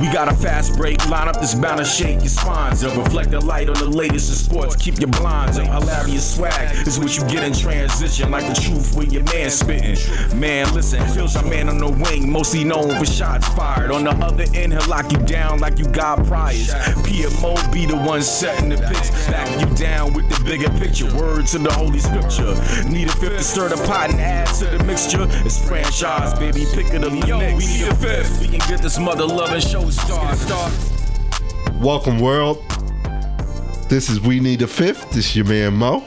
We got a fast break, line up this bound to shake your spines up. Reflect the light on the latest in sports, keep your blinds up. Hilarious swag is what you get in transition, like the truth with your man spitting. Man, listen, feels a man on the wing, mostly known for shots fired. On the other end, he'll lock you down like you got priors. PMO be the one setting the pitch, back you down with the bigger picture. Words to the holy scripture. Need a fifth to stir the pot and add to the mixture. It's franchise, baby, pick it up. Yo, we need a fifth. We can get this mother loving show started. Welcome, world. This is We Need a Fifth. This is your man Mo.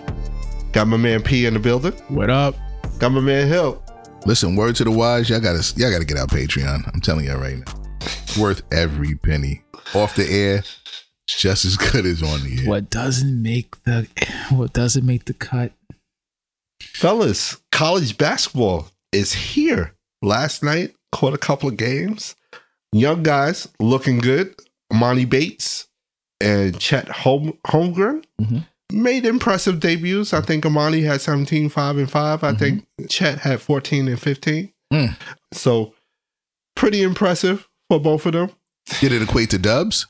Got my man P in the building. What up? Got my man Hill. Listen, word to the wise, y'all gotta y'all gotta get out Patreon. I'm telling y'all right now. It's worth every penny. Off the air, it's just as good as on the air. What doesn't make the what doesn't make the cut? Fellas, college basketball is here. Last night, caught a couple of games. Young guys looking good. Emoni Bates and Chet Home Holmgren Mhm. made impressive debuts. I think Emoni had 17, 5 and 5. I think Chet had 14 and 15. Mm. So pretty impressive for both of them. Did it equate to dubs?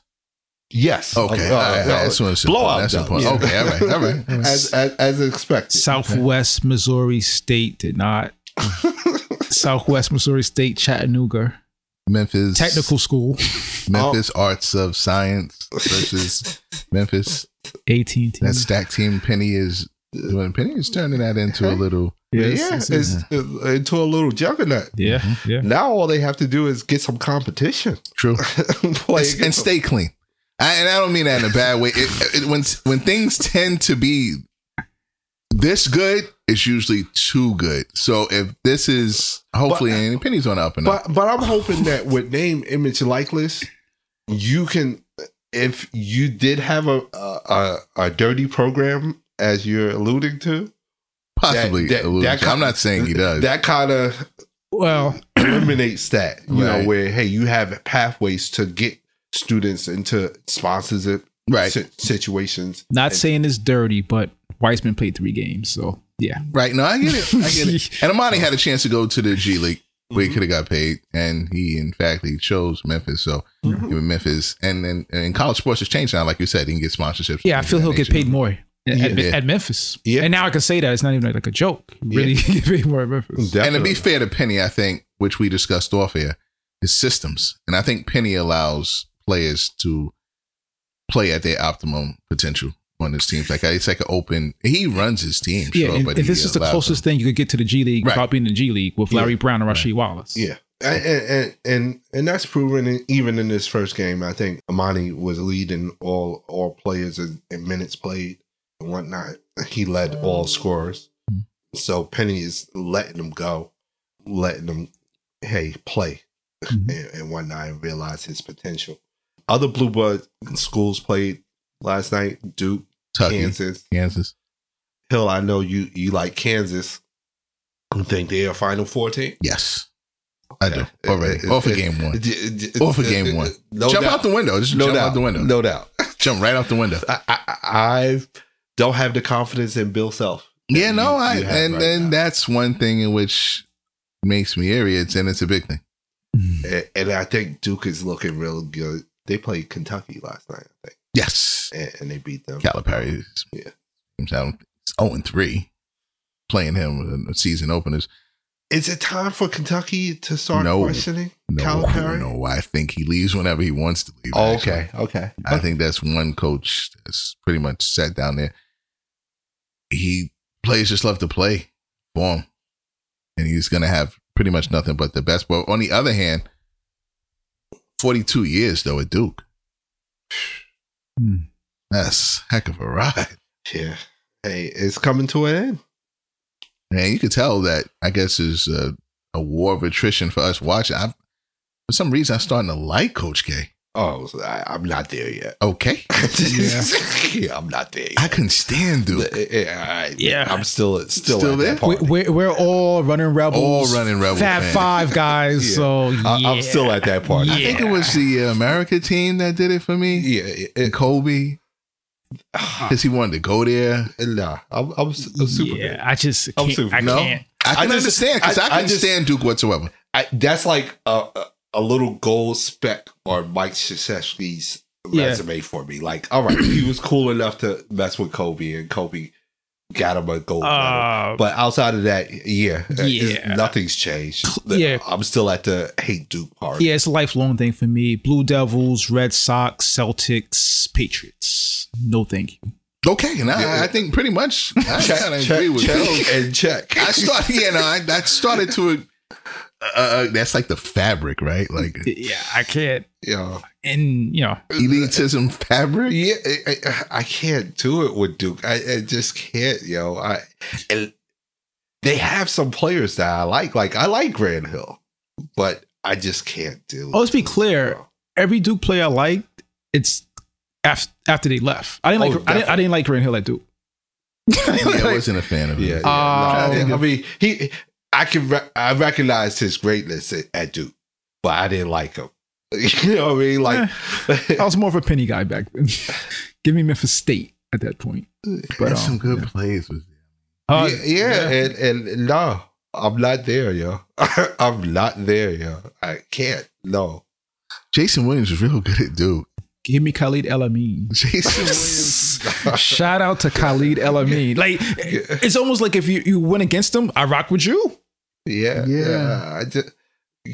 Yes. Okay, Uh, all right, all right. uh, That's what's blowout That's dubs. important. Okay, all right, all right. as, as, as expected. Southwest Missouri State did not. Southwest Missouri State Chattanooga Memphis Technical School Memphis Oh. Arts of Science versus Memphis. 18 That stack team Penny is well, Penny is turning that into a little Yes, yeah, it's- it's, it's into a little juggernaut. yeah, yeah. Mm-hmm. Now all they have to do is get some competition. true. Play and, and stay clean. I, and I don't mean that in a bad way. It, it, when when things tend to be this good, it's usually too good. So if this is hopefully, But- and Penny's on up and up. But but I'm hoping that with name, image, likeness, you can. If you did have a a, a, a dirty program, as you're alluding to, Possibly, that- a little that bit. I'm not saying he does. that kind of Well, eliminates that. You know, where hey, you have pathways to get students into sponsors it right, situations. not And- saying it's dirty, but Wiseman played three games, so yeah. right. No, I get it. I get it. And Emoni had a chance to go to the G League where he could have got paid, and he in fact he chose Memphis. So Mhm. even Memphis, and then and college sports has changed now. Like you said, he can get sponsorships. Yeah, I feel he'll that get paid more at, at- Yeah. at Memphis. Yeah. And now I can say that it's not even like a joke. He Really get paid more at Memphis. And to be fair to Penny, I think, which we discussed off air, is systems. And I think Penny allows players to play at their optimum potential on his teams. Like it's like an open. He runs his team. Yeah, sure, and, but and this is the closest them- thing you could get to the G League Right. without being in the G League with Yeah. Larry Brown and Rasheed Wallace. Yeah. And, and and and that's proven even in this first game. I think Emoni was leading all all players in, in minutes played and whatnot. He led all scorers. So Penny is letting them go, letting them hey play Mhm. and, and whatnot, and realize his potential. Other blue blood schools played last night. Duke, Tucky, Kansas, Kansas. Hill. I know you you like Kansas. You think they are Final Four team? Yes, I do already. Uh, Off of uh, game one. one. Off of game one. No jump doubt. out the window. Just no jump doubt. out the window. No doubt. Jump right out the window. I, I, I don't have the confidence in Bill Self. Yeah, no, You- I you and right and now. that's one thing in which makes me. It's and it's a big thing. and, and I think Duke is looking real good. They played Kentucky last night, I think, Yes, and, and they beat them. Calipari is Yeah. seems out zero and three, playing him in the season openers. Is it time for Kentucky to start No. questioning No, Calipari? no, I think he leaves whenever he wants to leave. Oh, okay, okay. I think that's one coach that's pretty much sat down there. He players just love to play for him, and he's gonna have pretty much nothing but the best. But on the other hand, forty-two years though at Duke, Hmm. that's heck of a ride. yeah. Hey, it's coming to an end. And you could tell that I guess is a, a war of attrition for us watching. I, for some reason, I'm starting to like Coach K. Oh, I, I'm not there yet. Okay, yeah. I'm not there I yet. couldn't stand Duke. Yeah, eh, I- Yeah. I'm still still, Still at there? that We, we're, we're all running rebels. All running Rebel Fat fans. Five guys. Yeah. So I, yeah. I'm still at that party. I think it was the uh, America team that did it for me. Yeah, it, And Kobe, ah. because he wanted to go there. nah, I'm, I'm, s- I'm super. Yeah, good. I just I'm can't. super- I No, can't. I can I just- understand because I, I- I can just- stand Duke whatsoever. I, that's like a, a a little gold speck on Mike Krzyzewski's Yeah. resume for me. Like, all right, he was cool enough to mess with Kobe, and Kobe got him a gold medal. Uh, But outside of that, yeah, Yeah. nothing's changed. Yeah. I'm still at the hate Duke part. yeah, it's a lifelong thing for me. Blue Devils, Red Sox, Celtics, Patriots. No, thank you. Okay, now I think pretty much I check, kind of check, agree with check, Bill. and check. I started, yeah, no, I, I started to. Uh, uh, that's like the fabric, right? Like Yeah, I can't. yeah, And you know, elitism fabric. yeah, I, I, I can't do it with Duke. I, I just can't, yo. I and they have some players that I like. Like I like Grant Hill, but I just can't do. Oh, let's be it. clear. every Duke player I liked, it's after, after they left. I didn't Oh, like. I didn't, I didn't like Grant Hill at Duke. Yeah, I wasn't a fan of it. Yeah, yeah. No, I mean, he. I can. Re- I recognized his greatness at, at Duke, but I didn't like him. You know what I mean? Like, I was more of a penny guy back then. Give me Memphis State at that point. But Had some um, good yeah. plays with Uh, yeah, yeah, and and no, I'm not there, yo. I'm not there, yo. I can't. No. Jason Williams was real good at Duke. Give me Khalid El Amin. Jason Williams. Shout out to Khalid El Amin. Like it's almost like if you, you went against him, I rock with you. Yeah, Yeah. yeah. I just.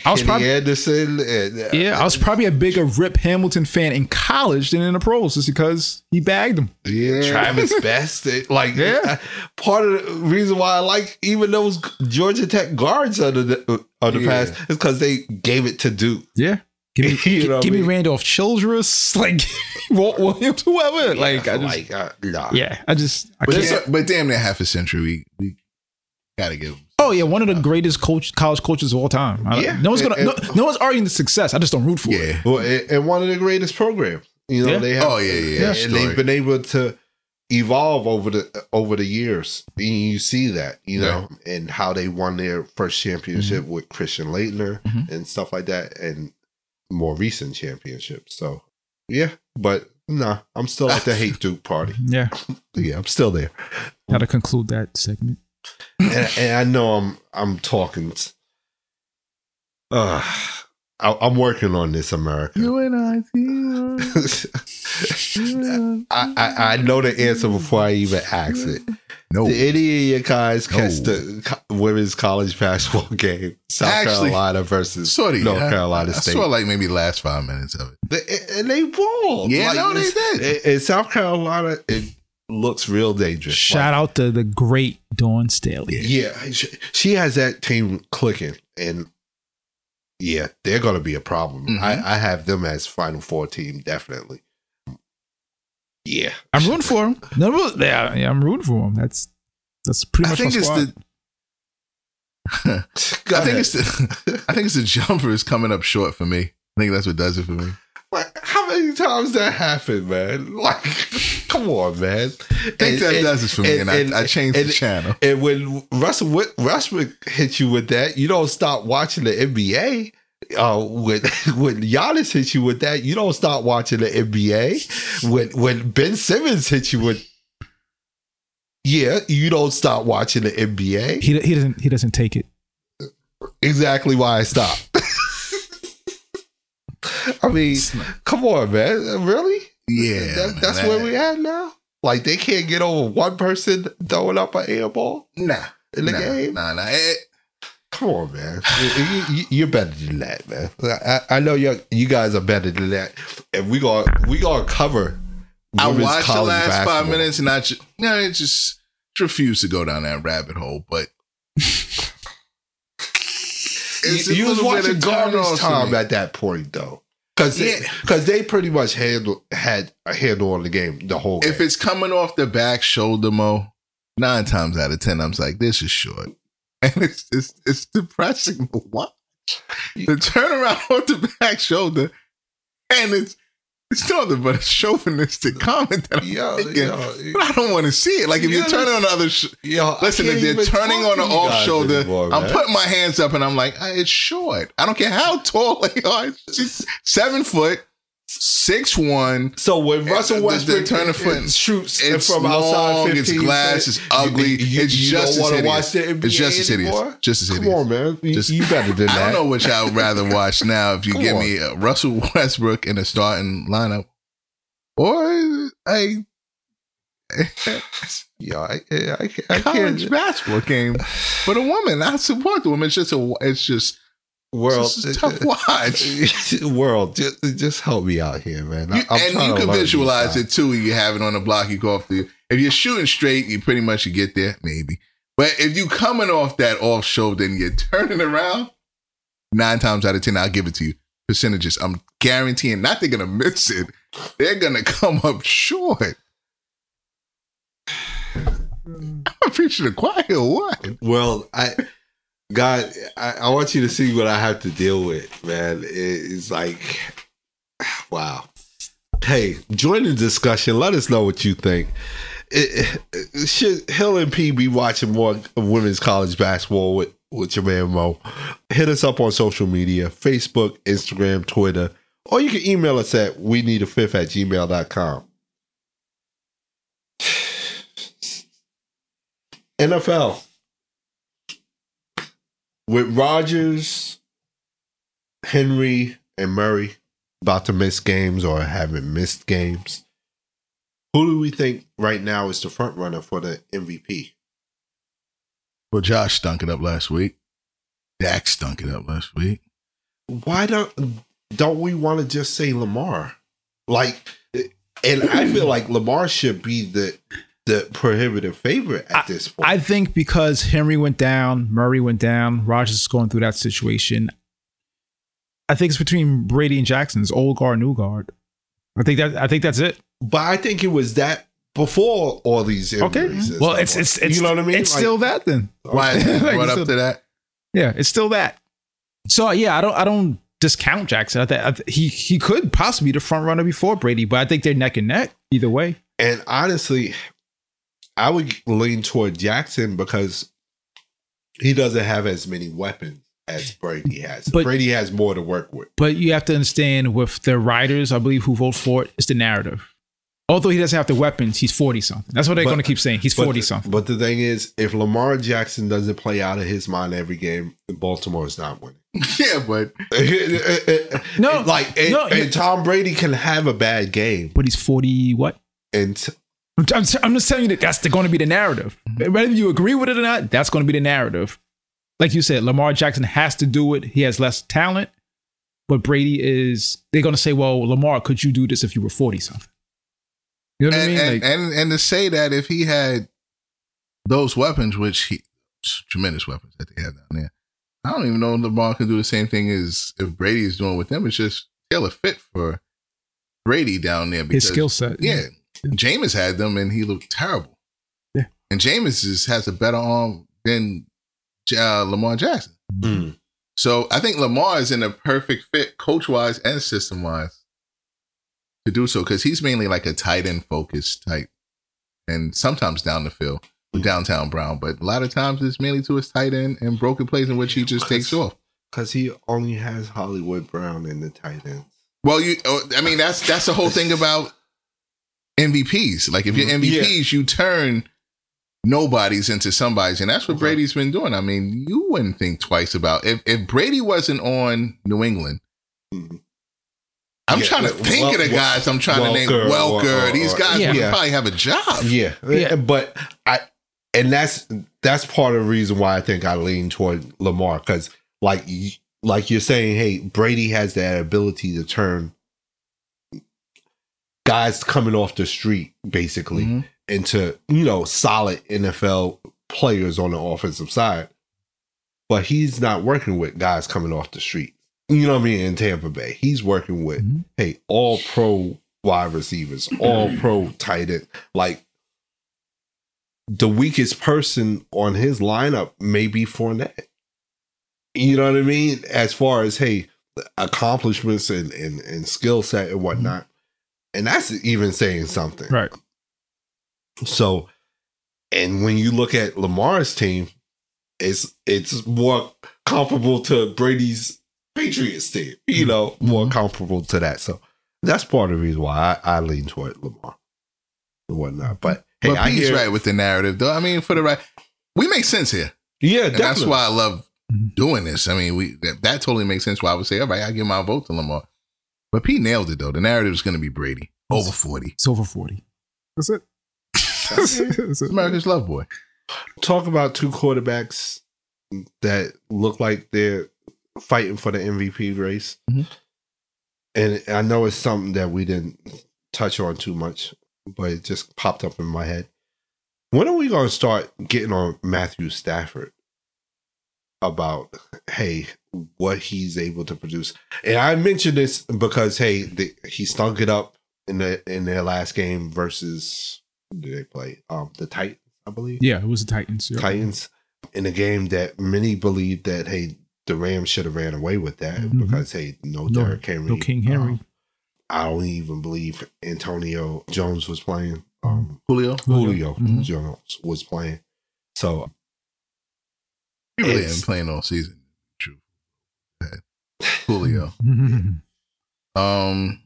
I was Kenny probably- Anderson. And, uh, Yeah, I was probably a bigger Rip Hamilton fan in college than in the pros, just because he bagged him. Yeah, Travis Best. Like, Yeah. uh, part of the reason why I like even those Georgia Tech guards under the on the Yeah. past is because they gave it to Duke. Yeah. Give me, You know what give me mean? Randolph Childress, like Walt Williams, whoever. like I just, like, uh, nah. yeah, I just, I But, can't. it's- but damn near half a century. We, we gotta give him. Oh yeah, one of the greatest coach college coaches of all time. I- Yeah. no one's gonna, And- no, no one's arguing the success. I just don't root for it. Yeah. Well, and, and one of the greatest programs. You know, Yeah. they have. Oh, yeah, yeah, yeah. and they've been able to evolve over the over the years. And you see that, you know, and how they won their first championship Mm-hmm. with Christian Laettner Mhm. and stuff like that, and more recent championships. So, yeah, but nah, I'm still at the hate Duke party. Yeah, Yeah, I'm still there, got to conclude that segment. And, and I know I'm I'm talking. Uh, I, I'm working on this, America. You and I. I, I I know the answer before I even ask it. No. Did any of you guys catch No. the women's college basketball game? South Actually, Carolina versus North I- Carolina I State. saw like maybe the last five minutes of it. They- and they balled. Yeah, no, they did. In, in South Carolina, it looks real dangerous. Shout out to the great Dawn Staley. Yeah, she, she has that team clicking, and yeah, they're going to be a problem. Mhm. I, I have them as Final Four team, definitely. Yeah, I'm rooting for them. No, no, yeah, yeah, I'm rooting for them. That's that's pretty I much think my it's squad. the. I think ahead. it's the. I think it's the jumper is coming up short for me. I think that's what does it for me. Like, how many times that happened, man? Like, come on, man. I think that does it for me, and, I, I changed and, the channel. And when Russell Wi- Westbrook hits you with that, you don't stop watching the NBA. Uh, when when Giannis hit you with that, you don't stop watching the NBA. When when Ben Simmons hit you with, yeah, you don't stop watching the NBA. he he doesn't he doesn't take it. Exactly why I stopped. I mean, come on, man. Really? Yeah, That- that's that- where we at now. Like they can't get over one person throwing up an air ball Nah, in the nah, game. Nah, nah. Eh, Come on, man. You- you, you, are better than that, man. I, I know you you guys are better than that, and we gonna we gonna cover. I watched the last five minutes, and I just, no, it just refused to go down that rabbit hole. But it's You, was watching garbage time at that point, though, because Yeah. because they, pretty much handle had a handle on the game the whole. If it's coming off the back shoulder, mo, nine times out of ten, I'm like, this is short, and it's it's, it's depressing to watch. The turnaround off the back shoulder, and it's it's nothing but a chauvinistic comment that I'm Yo, making. yo, But I don't want to see it. Like if You you're turning on the other. Sh- yo, Listen, if they're turning on the you off shoulder, anymore, I'm putting my hands up and I'm like, "Ah, it's short. I don't care how tall they are. It's just seven foot, six one. So when Russell the- the Westbrook turn of foot, it shoots It's from long, outside, it's glass, it's ugly, you- it's you just don't as wanna hideous. watch the NBA It's just as hideous. anymore? Just as hideous. Come on, man. You, Just- you better than that. I don't know which I would rather watch now. If you Come give on. me uh, Russell Westbrook in the starting lineup, or a Yeah, I, I, I, I college can't. basketball game for a woman. I support the woman. It's just a. It's just. World, a tough watch. world, just, just help me out here, man. I- You- and you can visualize it too. You have it on the block. You go off the. If you're shooting straight, you pretty much you get there, maybe. But if you coming off that off shoulder and you're turning around, nine times out of ten, I'll give it to you. Percentages. I'm guaranteeing not they're gonna miss it. They're gonna come up short. I'm preaching the choir what? Well, I God, I, I want you to see what I have to deal with, man. It's like, wow. Hey, join the discussion. Let us know what you think. It, it- should Hill and P be watching more women's college basketball with, with your man Mo? Hit us up on social media Facebook, Instagram, Twitter, or you can email us at we need a fifth at gmail.com. NFL with Rodgers, Henry, and Murray about to miss games or haven't missed games. Who do we think right now is the front runner for the MVP? Well, Josh stunk it up last week. Dak stunk it up last week. Why don't don't we want to just say Lamar? Like, and I feel like Lamar should be the the prohibitive favorite at this point. I think because Henry went down, Murray went down, Rodgers is going through that situation. I think it's between Brady and Jackson. It's old guard, new guard. I think that I think that's it. but I think it was that before all these injuries. and Well, it's like- it's it's you know what I mean. It's Like, still that then. It Like, so- up to that? Yeah, it's still that. So yeah, I don't I don't discount Jackson. I think I th- he he could possibly be the front runner before Brady, but I think they're neck and neck either way. And honestly, I would lean toward Jackson because he doesn't have as many weapons as Brady has. But- Brady has more to work with. But you have to understand with the writers, I believe, who vote for it, it's the narrative. Although he doesn't have the weapons, he's forty something. That's what they're going to keep saying. He's forty something. But the thing is, if Lamar Jackson doesn't play out of his mind every game, Baltimore is not winning. Yeah, but No, like and, no, and Tom Brady can have a bad game, But he's forty. What? and t- I'm, I'm, I'm just telling you that that's going to be the narrative. Mm-hmm. Whether you agree with it or not, that's going to be the narrative. Like you said, Lamar Jackson has to do it. He has less talent, but Brady is. They're going to say, "Well, Lamar, could you do this if you were forty something?" You know what and, I mean? and, Like, and and to say that if he had those weapons, which he tremendous weapons that they have down there, I don't even know if Lamar can do the same thing as if Brady is doing with them. It's just tailor fit for Brady down there because his skill set. Yeah, Jameis had them and he looked terrible. Yeah. and Jameis is, has a better arm than uh, Lamar Jackson. mm, So I think Lamar is in a perfect fit, coach wise and system wise, to do so because he's mainly like a tight end focused type, and sometimes down the field with downtown Brown, but a lot of times it's mainly to his tight end and broken plays in which he just takes off. because he only has Hollywood Brown in the tight ends. Well, you, oh, I mean, that's that's the whole thing about MVPs. Like if you're Mhm. Yeah. MVPs, you turn nobodies into somebody's, and that's what Okay. Brady's been doing. I mean, you wouldn't think twice about if if Brady wasn't on New England. Mhm. I'm Yeah, trying to well, think of the well, guys I'm trying to name. Welker or- Welker, or- these guys Yeah. would Yeah. probably have a job. Yeah, Yeah. but I and that's that's part of the reason why I think I lean toward Lamar because like like you're saying, hey, Brady has that ability to turn guys coming off the street basically Mhm. into you know solid NFL players on the offensive side, but he's not working with guys coming off the street. You know what I mean? In Tampa Bay, he's working with Mhm. hey all pro wide receivers, all pro tight end. Like the weakest person on his lineup may be Fournette. You know what I mean? As far as hey accomplishments and and, and skill set and whatnot, and that's even saying something. right. So, and when you look at Lamar's team, it's it's more comparable to Brady's Patriots team. You know, more Mhm. comparable to that. So, that's part of the reason why I, I lean toward Lamar and whatnot. But hey, but I he's hear, right with the narrative, though. I mean, for the right, we make sense here, Yeah, and that's why I love doing this. I mean, we that, that totally makes sense. Why I would say, all right, I give my vote to Lamar. But Pete nailed it though. The narrative is going to be Brady over forty. It's over 40. That's it. That's it. America's love boy. talk about two quarterbacks that look like they're fighting for the MVP race. Mhm. And I know it's something that we didn't touch on too much, but it just popped up in my head. When are we going to start getting on Matthew Stafford about, hey, what he's able to produce? And I mentioned this because, hey, the, he stunk it up in the in their last game versus did they play? Um, the Titans, I believe. Yeah, it was the Titans. yeah. Titans in a game that many believe that hey the Rams should have ran away with that Mhm. because hey no No- Derrick Henry, No King Henry. um, I don't even believe Antonio Jones was playing. Um, Julio, Julio Mhm. Jones was playing. So he really It's- ain't playing all season. Julio. Um,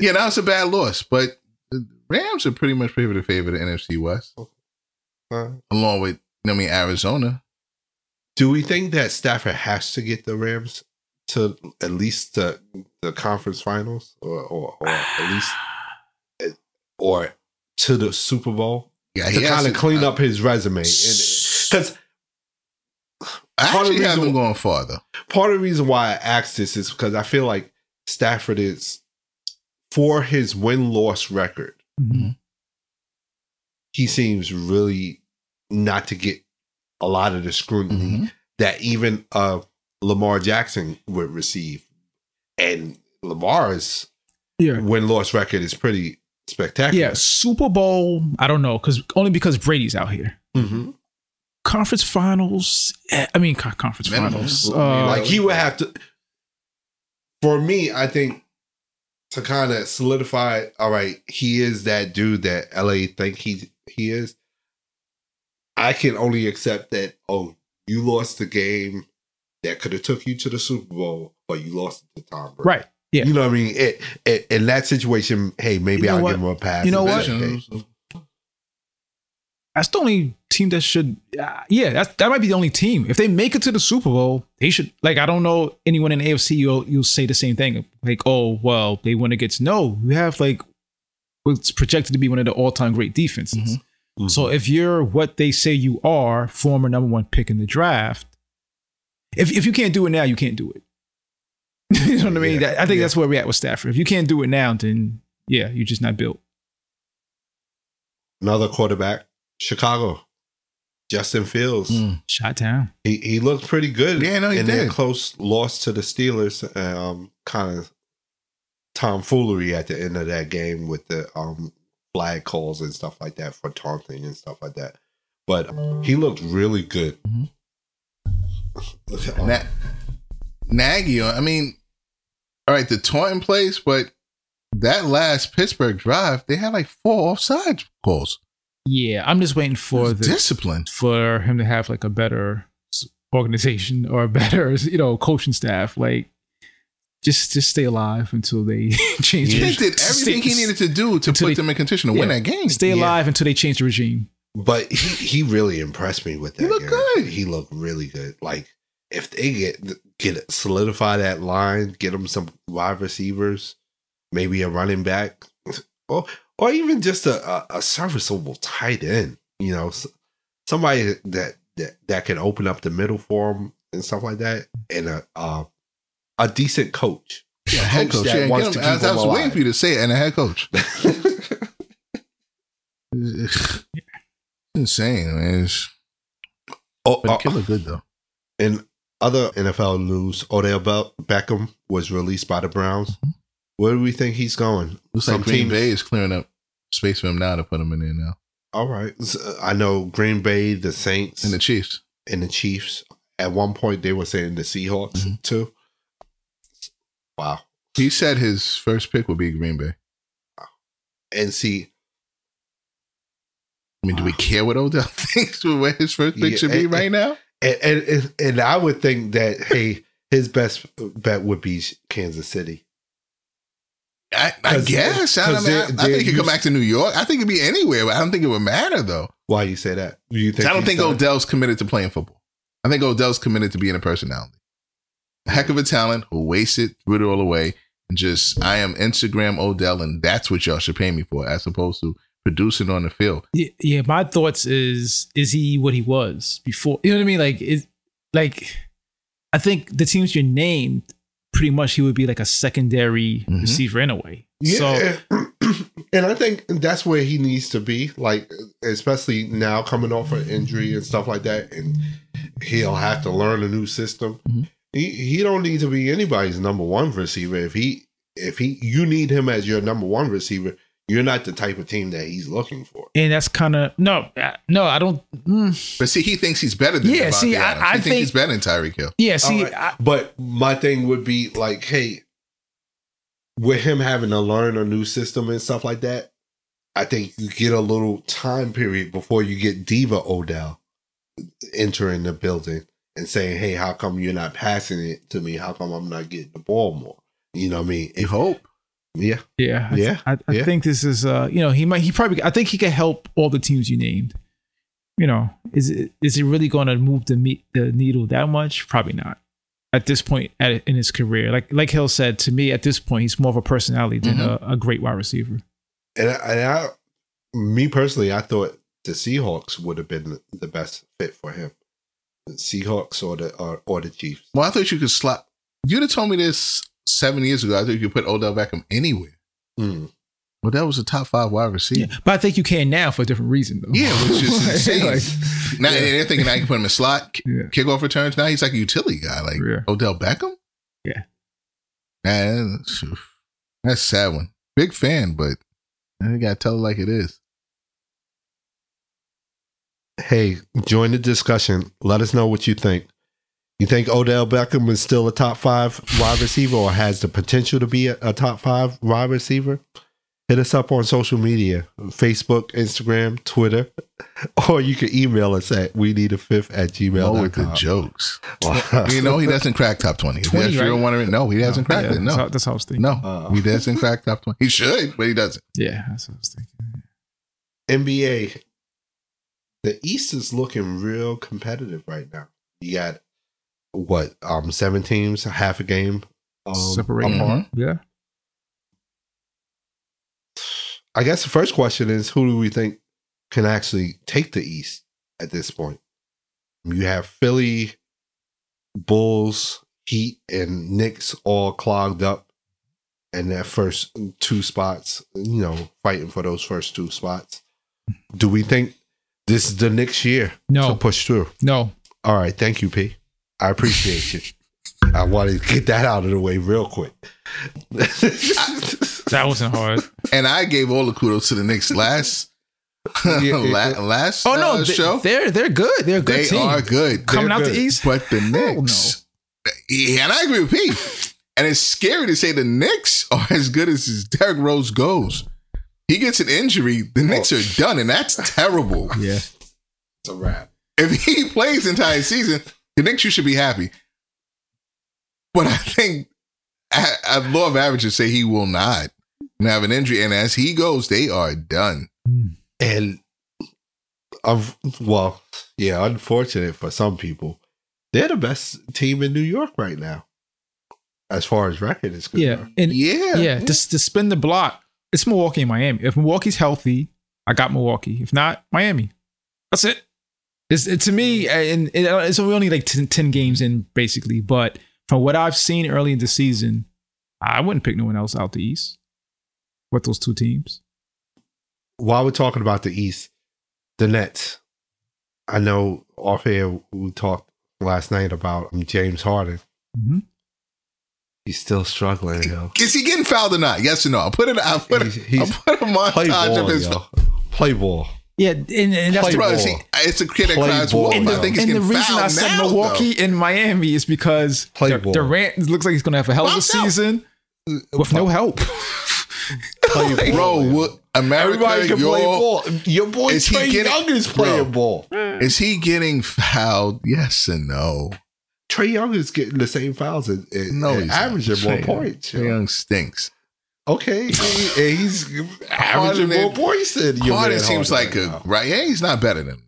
yeah, that was a bad loss, but the Rams are pretty much favored to favor the NFC West, uh, along with I mean Arizona. do we think that Stafford has to get the Rams to at least the the conference finals or or, or at least or to the Super Bowl Yeah, to kind of clean up his resume because I part of actually the have reason- them going farther. part of the reason why I asked this is because I feel like Stafford is for his win loss record. Mhm. He seems really not to get a lot of the scrutiny Mhm. that even uh, Lamar Jackson would receive, and Lamar's Yeah. win loss record is pretty spectacular. Yeah. Super Bowl, I don't know, because only because Brady's out here. hmm Conference finals, eh, I mean, conference Minimum. finals. Uh, like he would have to. For me, I think to kind of solidify, all right, he is that dude that LA think he he is. I can only accept that. Oh, you lost the game that could have took you to the Super Bowl, but you lost it to Tom Brady. right. Yeah. You know what I mean? It, it, in that situation, hey, maybe You know I'll what? give him a pass. You know what? case. That's the only team that should. Uh, yeah, that's, that might be the only team. If they make it to the Super Bowl, they should. Like, I don't know anyone in AFC. You'll you'll say the same thing. Like, oh well, they win against. No, you have like what's projected to be one of the all time great defenses. Mhm. So if you're what they say you are, former number one pick in the draft, if if you can't do it now, you can't do it. you know what I mean? Yeah, I think yeah. that's where we're at with Stafford. If you can't do it now, then yeah, you're just not built. Another quarterback, Chicago, Justin Fields. Mm. Shot down. He he looked pretty good. Yeah, no, he in their did. close loss to the Steelers. Um, kind of tomfoolery at the end of that game with the um flag calls and stuff like that for taunting and stuff like that. But he looked really good. Mhm. Um, Na- Nagy, I mean, all right, the taunting place, but that last Pittsburgh drive, they had like four offside calls. Yeah, I'm just waiting for the discipline. for him to have like a better organization or a better you know coaching staff. Like just just stay alive until they change. He the- did everything he needed to do to put they- them in contention to win that game. Stay Yeah. alive until they change the regime. but he, he really impressed me with that. He looked game. good. He looked really good. Like if they get get it, solidify that line, get them some wide receivers, maybe a running back, or oh, or even just a, a, a serviceable tight end. You know, somebody that that that can open up the middle for him and stuff like that, and a uh, a decent coach. Yeah, A head coach. that Yeah, wants get to him, I, keep I him was waiting for you to say it, and a head coach. It's insane, man. It's, oh, but uh, the good though. In other NFL news, Odell Be- Beckham was released by the Browns. Where do we think he's going? Looks like Green Bay is clearing up space for him now to put him in there now, All right. I know Green Bay, the Saints, and the Chiefs. and the Chiefs. At one point, they were saying the Seahawks Mhm. too. Wow. He said his first pick would be Green Bay. And see, I mean, do we care what Odell thinks where his first pick Yeah, should be and- right now? and, and and I would think that hey, his best bet would be Kansas City. I, I 'Cause- guess. I, 'cause mean, I, they're- I think they're he could come back to New York. I think it'd be anywhere, but I don't think it would matter though. Why you say that? You think I don't think done? Odell's committed to playing football. I think Odell's committed to being a personality. A heck of a talent who wasted, threw it all away, and just I am Instagram Odell, and that's what y'all should pay me for, as opposed to producing on the field. Yeah, yeah, my thoughts is is he what he was before? You know what I mean? Like is like I think the teams you named pretty much he would be like a secondary Mhm. receiver anyway. Yeah, So and I think that's where he needs to be. Like, especially now coming off an injury and stuff like that, and he'll have to learn a new system. Mhm. He he don't need to be anybody's number one receiver. If he if he you need him as your number one receiver, you're not the type of team that he's looking for. and that's kind of no, uh, no, I don't. mm, But see, he thinks he's better than Yeah, Davante see, I- Adams. I he thinks think- he's better than Tyreek Hill. yeah, see, All right. I, But my thing would be like, hey, with him having to learn a new system and stuff like that, I think you get a little time period before you get Diva Odell entering the building and saying, hey, how come you're not passing it to me? How come I'm not getting the ball more? You know what I mean? You hope. Yeah. yeah, I, Yeah, I, I yeah. think this is uh, you know, he might, he probably, I think he could help all the teams you named. You know, is it is it really going to move the me- the needle that much? Probably not. At this point at, in his career, like like Hill said to me, at this point, he's more of a personality than Mhm. a, a great wide receiver. And I, and I, me personally, I thought the Seahawks would have been the best fit for him. The Seahawks or the or, or the Chiefs. Well, I thought you could slot. You'd have told me this seven years ago. I think you could put Odell Beckham anywhere. Mm. Well, that was a top five wide receiver. Yeah, but I think you can now for a different reason, though. Yeah, which is insane. Like, Now and they're thinking I can put him in slot, ki- Yeah. kickoff returns. Now he's like a utility guy, like Yeah. Odell Beckham. Yeah. Man, that's a sad one. Big fan, but you gotta tell it like it is. hey, join the discussion. Let us know what you think. You think Odell Beckham is still a top five wide receiver or has the potential to be a, a top five wide receiver? Hit us up on social media Facebook, Instagram, Twitter, or you can email us at we need a fifth at gmail. Oh, with the jokes. You know he doesn't crack top twenty. 20, that's you don't right? want no, he hasn't cracked yeah, it. No, that's how I was thinking. no, Uh. he doesn't crack top twenty. He should, but he doesn't. Yeah, that's what I was thinking. NBA, the East is looking real competitive right now. You got what, um, seven teams, half a game um, Separating. apart. Yeah. I guess the first question is who do we think can actually take the East at this point? You have Philly, Bulls, Heat, and Knicks all clogged up in their first two spots, you know, fighting for those first two spots. Do we think this is the next year to No, push through? no. All right, thank you, P. I appreciate you. I wanted to get that out of the way real quick. That wasn't hard. And I gave all the kudos to the Knicks last Yeah, la- yeah. last Oh no, uh, they, show. they're they're good. They're a good They team. are good. Coming They're out good. the East. But the Hell Knicks, yeah, and I agree with P. And it's scary to say the Knicks are as good as his Derrick Rose goes. He gets an injury, the Knicks Oh. are done, and that's terrible. Yeah. It's a wrap. If he plays the entire season, the Knicks you should be happy. But I think a- a law of averages say he will not have an injury, and as he goes, they are done. Hmm. and of well, yeah, unfortunate for some people, they're the best team in New York right now, as far as record is Yeah. concerned. And Yeah, yeah, just to spin the block. It's Milwaukee and Miami. If Milwaukee's healthy, I got Milwaukee. If not, Miami. That's it. It's it, to me, mm-hmm. and it, uh, it's only like 10, 10 games in basically. But from what I've seen early in the season, I wouldn't pick no one else out the East. With those two teams, While we're talking about the East, the Nets. I know off air we talked last night about um, James Harden. Mhm. He's still struggling, yo. Is he getting fouled or not? Yes or no? I'll put it. I'll put He's- it. he's- I'll put a Play montage of his. yo. Play ball. Yeah, and, and that's Play the, Bro, ball. it's a kid that Play cries ball, wolf. and the, I think he's and the reason I said now, Milwaukee and Miami is because Play Dur- ball. Durant looks like he's going to have a hell of a Bounce out. season with no help. Play though. bro. What, America, Everybody can your- play ball. Your boy Is Trey getting- Young is playing Bro. ball. Is he getting fouled? Yes and no. Trae Young is getting the same fouls and, and, No, and he's not. averaging more Trae points. Trae yo. Young stinks. Okay, he- he's averaging more Harden- points than your Harden man seems Harden like right a now. right. Yeah, he's not better than. him.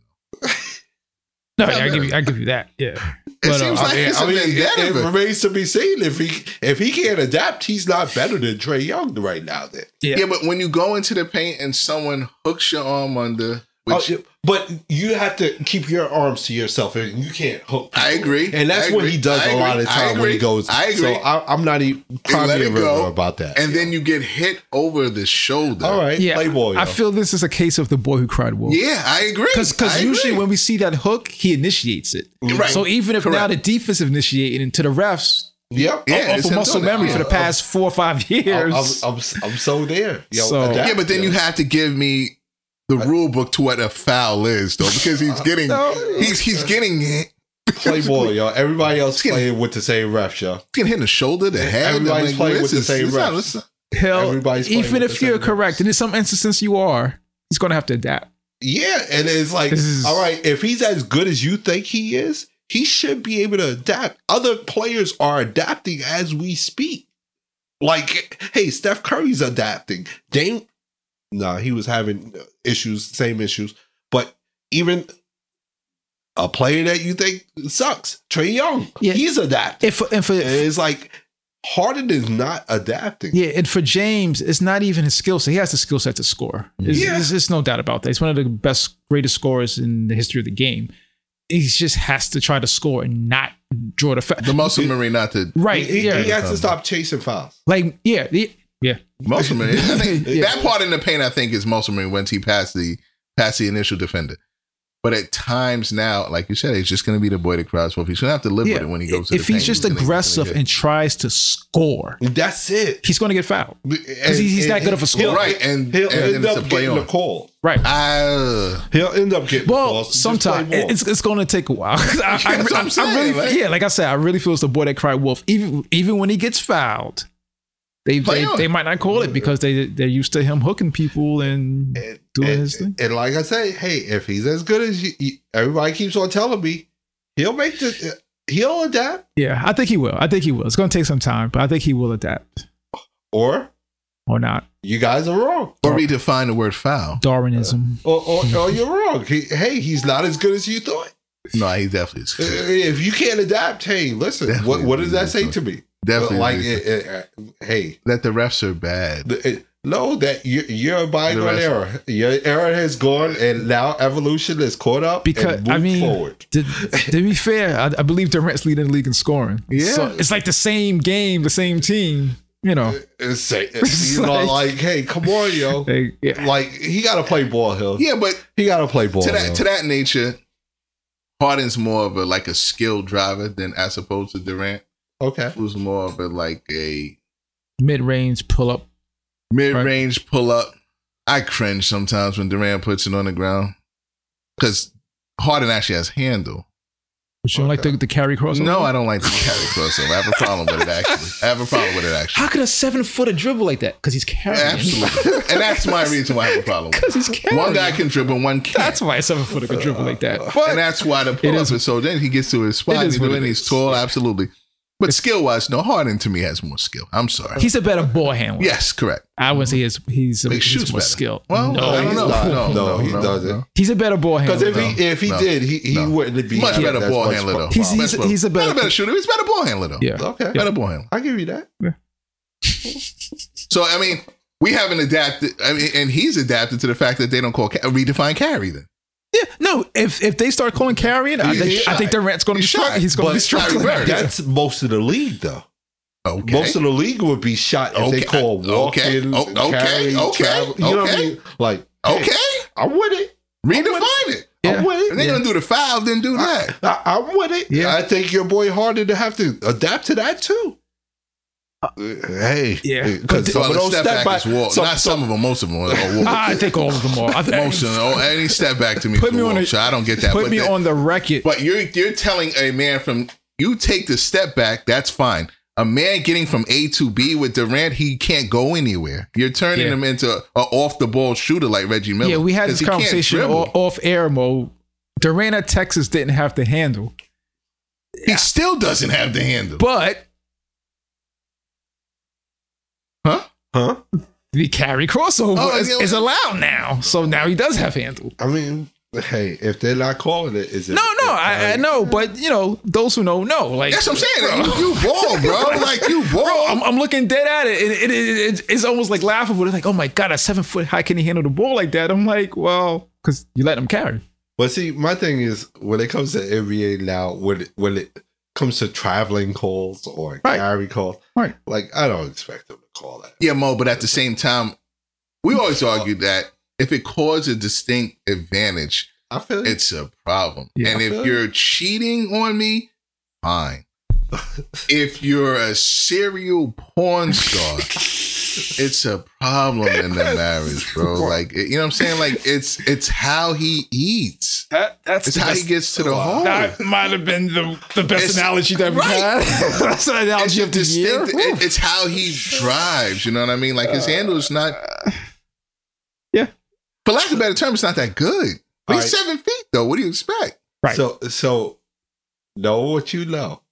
No, yeah, I give you, I give you that. Yeah, It But, uh, seems like I mean, it's I a mean, it, it remains to be seen if he if he can't adapt, he's not better than Trae Young right now. Then, yeah. Yeah, but when you go into the paint and someone hooks your arm under, Oh, which Oh, but you have to keep your arms to yourself, and you can't hook. I agree. and that's I what agree. he does I a lot of agree. the time when he goes. I agree. So I, I'm not even let primary it go, about that. and then you get hit over the shoulder. all right, yeah. play ball. I feel this is a case of the boy who cried wolf. Yeah, I agree. Because usually agree. when we see that hook, he initiates it. Mm-hmm. Right. So even if now Correct. the defense initiating to the refs, Yep. Yeah, off of muscle doing that. memory for the past four or five I'm, years. I'm, I'm, I'm so there. Yo, So- yeah, but then yo. you have to give me the rule book to what a foul is, though, because he's getting he's he's getting hit, play ball, yo. Everybody else getting- playing with the same refs, yo. getting hit in the shoulder, the head. Everybody's I'm playing with the same it's not- refs. not- Hell, everybody's even if you're same correct, and in some instances you are, he's going to have to adapt. Yeah, and it's like, is- all right, if he's as good as you think he is, he should be able to adapt. Other players are adapting as we speak. Like, hey, Steph Curry's adapting. Dame, no, he was having issues, same issues. But even a player that you think sucks, Trae Young, Yeah. he's adapting. If and for And it's like Harden is not adapting. yeah, and for James, it's not even his skill set. He has the skill set to score. There's, Yeah. there's, there's no doubt about that. He's one of the best, greatest scorers in the history of the game. He just has to try to score and not draw the fa- the muscle memory, not the right. He, yeah, he has to stop chasing fouls. like yeah, yeah, yeah. muscle memory. I think Yeah. that part in the paint, I think, is muscle memory once he passed the passed the initial defender. But at times now, like you said, he's just going to be the boy that cries wolf. He's going to have to live Yeah. with it when he goes to if the he's paint. just gonna- gonna aggressive and tries to score, That's it. he's going to get fouled. Because he's- he's that good of a scorer. Right, and- he'll and end it's up a play getting on. a call. Right. Ah, He'll end up getting Well, sometimes it's it's going to take a while. I, I, That's what I'm I- I really, right? yeah, like I said, I really feel it's the boy that cried wolf. Even even when he gets fouled, they they, they might not call it because they they're used to him hooking people and and, doing and- his thing. and like I say, hey, if he's as good as you, you- everybody keeps on telling me, he'll make the he'll adapt. Yeah, I think he will. I think he will. It's going to take some time, but I think he will adapt Or or not. you guys are wrong. or redefine the word foul. Darwinism. Or, or, or you're wrong. He, hey, he's not as good as you thought. No, he definitely is. Uh, If you can't adapt, hey, listen, what, Definitely what does that say to me? Definitely like, is. it, it, uh, hey, that the refs are bad. the- no, that you, you're a bygone The era. Your era has gone, and now evolution is caught up. Because and I mean, forward. to, to be fair, I, I believe Durant's leading the league in scoring. Yeah. so it's like the same game, the same team. You know, It's, say- you know, like- like, hey, come on, yo. they, yeah. Like he got to play ball, Hill. Yeah, but He got to play ball. to that Hill. to that nature, Harden's more of a like a skill driver than as opposed to Durant, okay. who's more of a like a mid range pull up. mid range pull up. I cringe sometimes when Durant puts it on the ground because Harden actually has handle. But you don't like the, the carry crossover? No, I don't like the carry crossover. I have a problem with it actually. I have a problem with it actually. How could a seven footer dribble like that? Because he's carrying. Absolutely, and that's my reason why I have a problem. with it. Because he's carrying. One guy can dribble, one can't. That's why a seven footer could dribble like that. and that's why the pull up is- is, so. Then he gets to his spot. It is He's what doing. it He's is. tall, absolutely. But skill wise, no. Harden to me has more skill. I'm sorry. he's a better ball handler. yes, correct. I wouldn't say he's he's, But he he's more better. skilled. Well, no, I don't he's know. not. No, No, no, he no, doesn't. he's a better ball handler. Because handler. if he if he No. did, he, he No. wouldn't be Much better ball handler though. He's Best he's, ball- he's a not a better. better shooter. He's a better ball handler though. Yeah. Okay, better ball handler. I give you that. So I mean, we haven't adapted. I mean, and he's adapted to the fact that they don't call redefine carry. Then Yeah, no. If if they start calling carrying, I think shy. I think Durant's going to be He's struggling. He's going to be But struggling. That's most of the league, though. okay. Most of the league would be shot if they Okay. call Okay. walking, Oh, okay. carry, oh, Okay. travel. You know what I mean? Like, hey, okay, I'm with it. redefine it. Yeah. I'm with If it. they're gonna do the foul, then do that. I, I'm with it. Yeah. I think your boy Harden to have to adapt to that too. Uh, hey, Yeah. because So some of those step step back is walk. some- Not some of them. Most of them are. I think all of them are. I think, Most of them. Oh, any step back to me. Put is a me on walk. a- So I don't get that. put but me the- on the record. But you're you're telling a man from you take the step back, that's fine. A man getting from A to B with Durant, he can't go anywhere. You're turning Yeah. him into a off the ball shooter like Reggie Miller. yeah, we had this conversation off air mode. Durant at Texas didn't have to handle, He still doesn't have the handle. but Huh? Huh? The carry crossover Oh, is, is allowed now. So now he does have handle. I mean, hey, if they're not calling it, is it? No, no, I, I know, but you know, those who know know. Like That's what I'm saying. You, you ball, bro. Like you ball. Bro, I'm, I'm looking dead at it, and it, it, it, it's almost like laughable. It's like, oh my god, a seven foot high can he handle the ball like that? I'm like, well, because you let him carry. But see, my thing is when it comes to NBA now, when it, when it comes to traveling calls or Right. carry calls, Right. like I don't expect them call that. Yeah, Mo, but at the same time, we always argue that if it causes a distinct advantage, I feel you. it's a problem. Yeah, and if you're cheating on me, fine. if you're a serial porn star, it's a problem in the marriage, bro. Like you know what I'm saying? Like it's it's how he eats. That that's It's the how he gets to the hole. That might have been the, the best It's- analogy that we right. had. that's an analogy a of the year. distinct. it- it's how he drives. You know what I mean? Like his handle is not. Yeah. For lack of a better term, it's not that good. But he's Alright. seven feet though. What do you expect? Right. So so know what you know.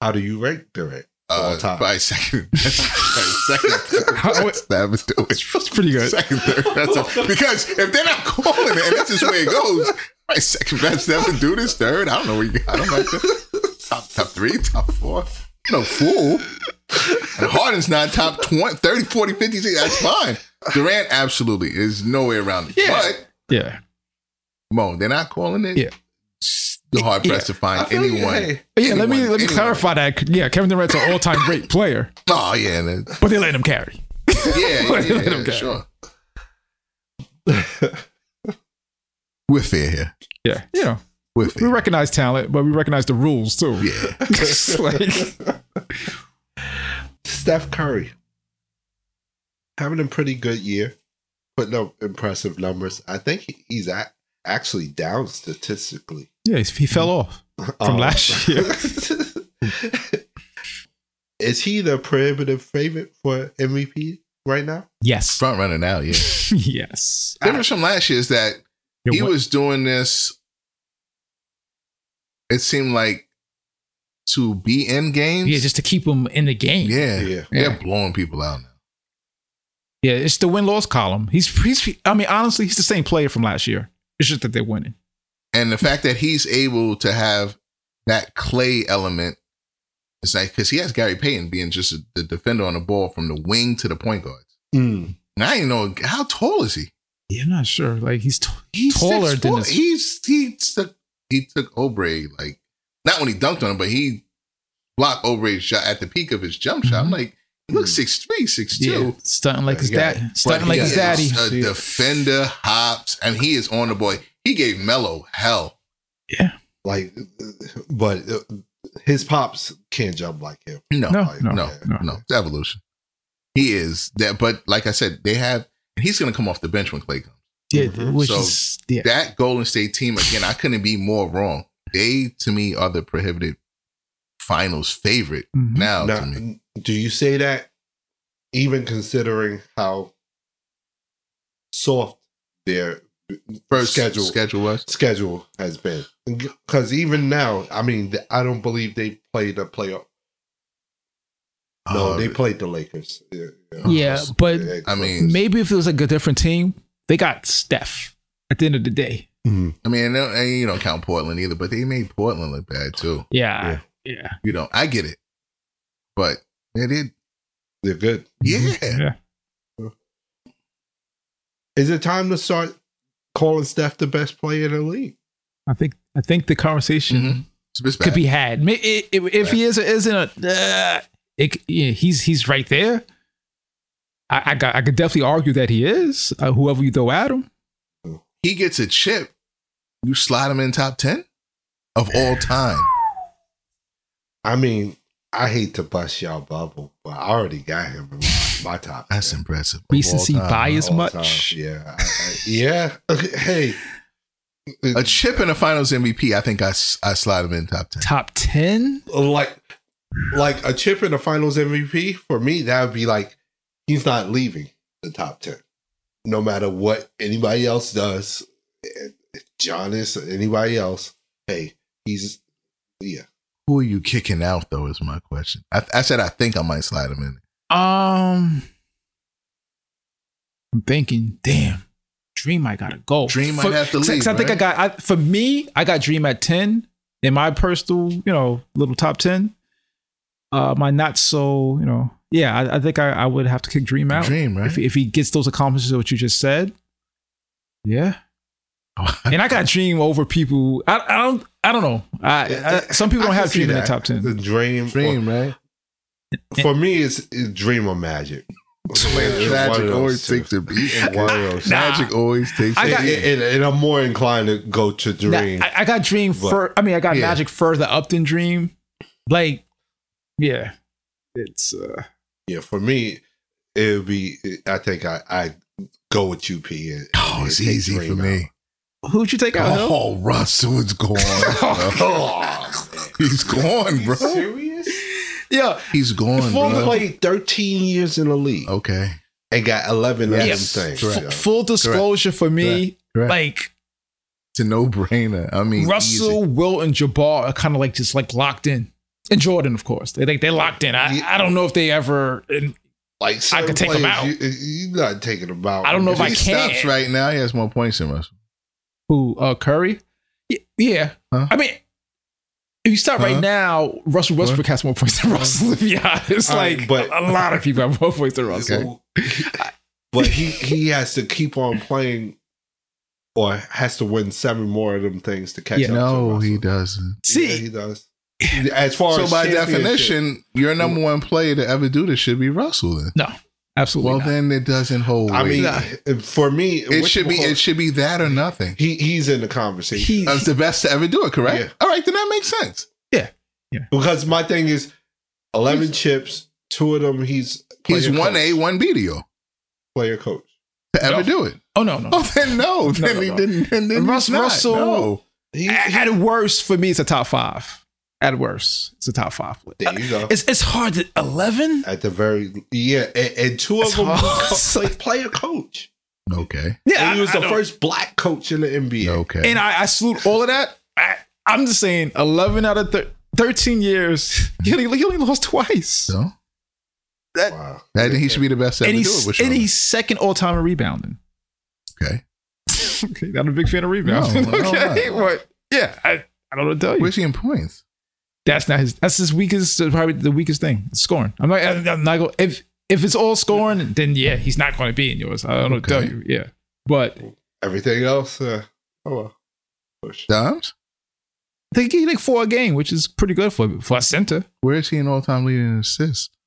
How do you rank Durant? All Uh, by second, second, third, that's that was doing. It's pretty good. Second, third, that's a, because if they're not calling it, and that's just the way it goes. Right, second best ever do this, third. I don't know where you got him like that. Top, top three, top four. You No fool. And Harden's not top 20, 30, 40, 50. 60. That's fine. Durant absolutely is nowhere around it. Yeah. But Yeah. Mo, they're not calling it. Yeah. You're hard pressed to I find feel you, anyone. hey, Yeah, let me let me anyone. clarify that. Yeah, Kevin Durant's an all time great player, Oh yeah, and then- but they let him carry. yeah, yeah, Let yeah, him yeah, go. sure. We're fair here. Yeah, you know, We're we recognize talent, but we recognize the rules too. yeah. Like, Steph Curry having a pretty good year, putting up impressive numbers. I think he's a- actually down statistically yeah, he's- he fell off. From Um, last year. Is he the prohibitive favorite for MVP right now? Yes, Front runner now, yeah. yes. Difference from last year is that he You're- was doing this. It seemed like to be in games. yeah, just to keep him in the game. yeah, Yeah. they're Yeah. blowing people out now. Yeah, it's the win loss column. He's, he's, I mean, honestly, he's the same player from last year. It's just that they're winning. And the fact that he's able to have that clay element, it's like because he has Gary Payton being just a, the defender on the ball from the wing to the point guard. Mm. And I didn't know how tall is he. Yeah, I'm not sure. Like he's t- He's taller six than foot. this. He's he took he took Obrey like not when he dunked on him, but he blocked Obrey's shot at the peak of his jump shot. I'm like, he looks six three, six two. Mm-hmm. yeah, stunting like his dad, stunting like his daddy. is A defender hops, and he is on the boy. He gave Melo hell. Yeah, Like, but uh, his pops can't jump like him. No, no, like, no, no, no, no, It's evolution. He is that, but like I said, they have. He's going to come off the bench when Klay comes. Yeah, Mhm. which So is yeah. That Golden State team again, I couldn't be more wrong. They to me are the prohibited finals favorite Mhm. now. Now, to me, do you say that even considering how soft their first schedule schedule was. schedule has been? Because even now, I mean, I don't believe they played a playoff. No, Uh, they played the Lakers. Yeah, Yeah, but I mean, maybe if it was like a different team, they got Steph at the end of the day. Mhm. I mean, and, and you don't count Portland either, but they made Portland look bad too. Yeah, yeah, You know, I get it, but they did. they're good. Yeah, yeah. Is it time to start calling Steph the best player in the league? I think I think the conversation Mhm. It's, it's could be had. May- i- i- If he is or isn't a, uh, it, yeah, he's he's right there. I, I got I could definitely argue that he is. Uh, whoever you throw at him, he gets a chip. You slide him in top ten of all time. I mean, I hate to bust y'all bubble, but I already got him in my, my top. That's 10 impressive. Of recency all time. bias all much. time. Yeah, I, I, yeah. hey, A chip in the Finals MVP. I think I I slide him in top ten. Top ten. Uh, like like a chip in the Finals MVP for me, that would be like he's not leaving the top ten, no matter what anybody else does. Giannis or anybody else, hey, he's yeah. Who are you kicking out though? Is my question. I, I said I think I might slide him in. Um, I'm thinking, damn, Dream might gotta go. Dream might For- have to 'cause leave, I think I got. I, for me, I got Dream at ten in my personal, you know, little top ten. Uh, my not so, you know, yeah. I, I think I, I would have to kick Dream out. Dream, right? If if he gets those accomplishments of what you just said, yeah. And I got Dream over people. I, I don't. I don't know. I, I, some people I don't have see Dream in the top ten. The dream, Dream, right? For me, it's, it's Dream or Magic. It's Magic always two. takes the beat. One of those. Nah. Magic always takes I the got- and, and- and I'm more inclined to go to Nah, Dream. I, I got Dream But- fur. I mean, I got Yeah. Magic further up than Dream. Like, yeah, it's uh, yeah, for me, it would be. I think I I go with UP. And, Oh, and it's easy Dream for out. me. who'd you take out? Hill? Oh, Russell is gone. Oh, He's gone, bro. Serious? Yeah, He's gone, Fulton bro. played 13 years in the league Okay. and got 11 Yes, of them things. correct. F- full disclosure for me, Correct. like It's a no brainer. I mean, Russell, easy. Wilt, and Jabbar are kind of like just like locked in, and Jordan, of course, they like they're locked in. I, Yeah. I don't know if they ever. And Like I could take him players, out. You, you're not taking them out. I don't know if If I he can. stops right now, he has more points than Russell. who uh, Curry? Y- Yeah, Huh? I mean. If you start Huh? right now, Russell Westbrook has more points than Russell. To be honest, All right, like but- a lot of people have more points than Russell. Okay. but he he has to keep on playing, or has to win seven more of them things to catch Yeah. up. No, Russell. he doesn't. See, Yeah, he does. As far So as by definition, your number one player to ever do this should be Russell. Then. no, absolutely Well, not. then it doesn't hold. I mean, weight. for me, it should be it should be that or nothing. He he's in the conversation he, That's the best to ever do it. Correct. Yeah. All right, then that makes sense. Yeah. Yeah. Because my thing is eleven chips. Two of them he's He's one coach. A, one B deal player coach. to ever No. do it. oh no, no. Oh, then no. Then no, he no. didn't. Then, then Russ- he's not. Russell- No. He, at, he- at worst, for me, it's a top five. At worst, it's a top five. there you go. It's it's hard to eleven. At the very yeah, and, and two of It's them hard. co- play, player coach. Okay. Yeah, And he was I- the I don't- first black coach in the NBA. Okay. and I, I salute all of that. I, I'm just saying, eleven out of thir- thirteen years, he only, he only lost twice, so Wow. I think he should be the best to and ever do he's it. And he's second all time in rebounding. okay. okay, not a big fan of rebounding. No, no, okay, no. but yeah, I, I don't know what to tell you. Where's he in points? That's not his. That's his weakest. Probably the weakest thing. Scoring. I'm not. I'm not going. If if it's all scoring, then yeah, he's not going to be in yours. I don't know tell you. Yeah, but Everything else, uh, oh well. Push. Dimes? they get like four a game, which is pretty good for for a center. Where is he in all time leading in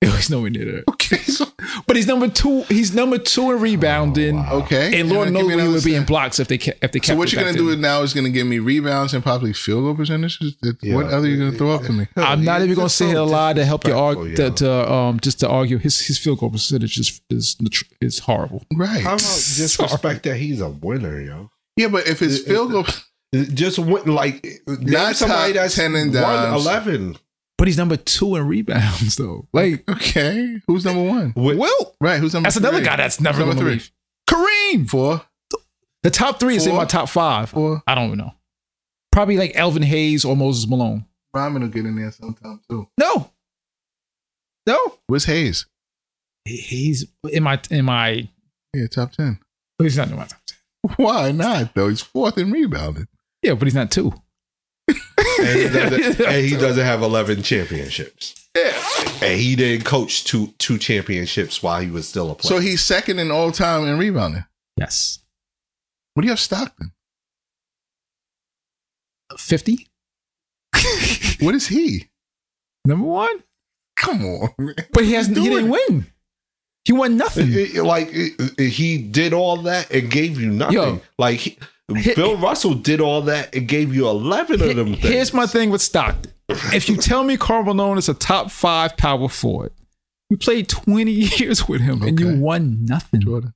assists? He's nowhere near that. Okay. So, But he's number two. He's number two in rebounding. okay. And Lord knows give me we would be in blocks if they kept if they kept. So what you're gonna do then. now is gonna give me rebounds and probably field goal percentages. Yeah. What other are you gonna throw up to me? I'm not even gonna Just say so a lie to help you argue to, to um just to argue his his field goal percentage is is, is horrible. Right. How about disrespect that he's a winner, yo? Yeah, but if it's It- field goal, Just win, like Not not somebody top that's 10 and dimes. eleven. But he's number two in rebounds though. Like okay, who's number one? With, Wilt. Right, who's number? That's another guy that's never Number three. leave. Kareem. Four, The top three is in my top five. four. I don't even know. Probably like Elvin Hayes or Moses Malone. Ryman will get in there sometime too. No. No. Where's Hayes? He's in my in my Yeah, top ten. he's not in my top ten. Why not though? He's fourth in rebounding. Yeah, but he's not two. And, he doesn't, and he doesn't have eleven championships. Yeah. And he didn't coach two two championships while he was still a player. So he's second in all time in rebounding. Yes. What do you have Stockton? 50? What is he? Number one? Come on, man. But he hasn't he didn't win. He won nothing. It- it- like it- it- he did all that and gave you nothing. Yo. like he, Hit- Bill Russell did all that and gave you eleven of them. Things. Here's my thing with Stockton. If you tell me Karl Malone is a top five power forward, we played 20 years with him and you won nothing. Jordan.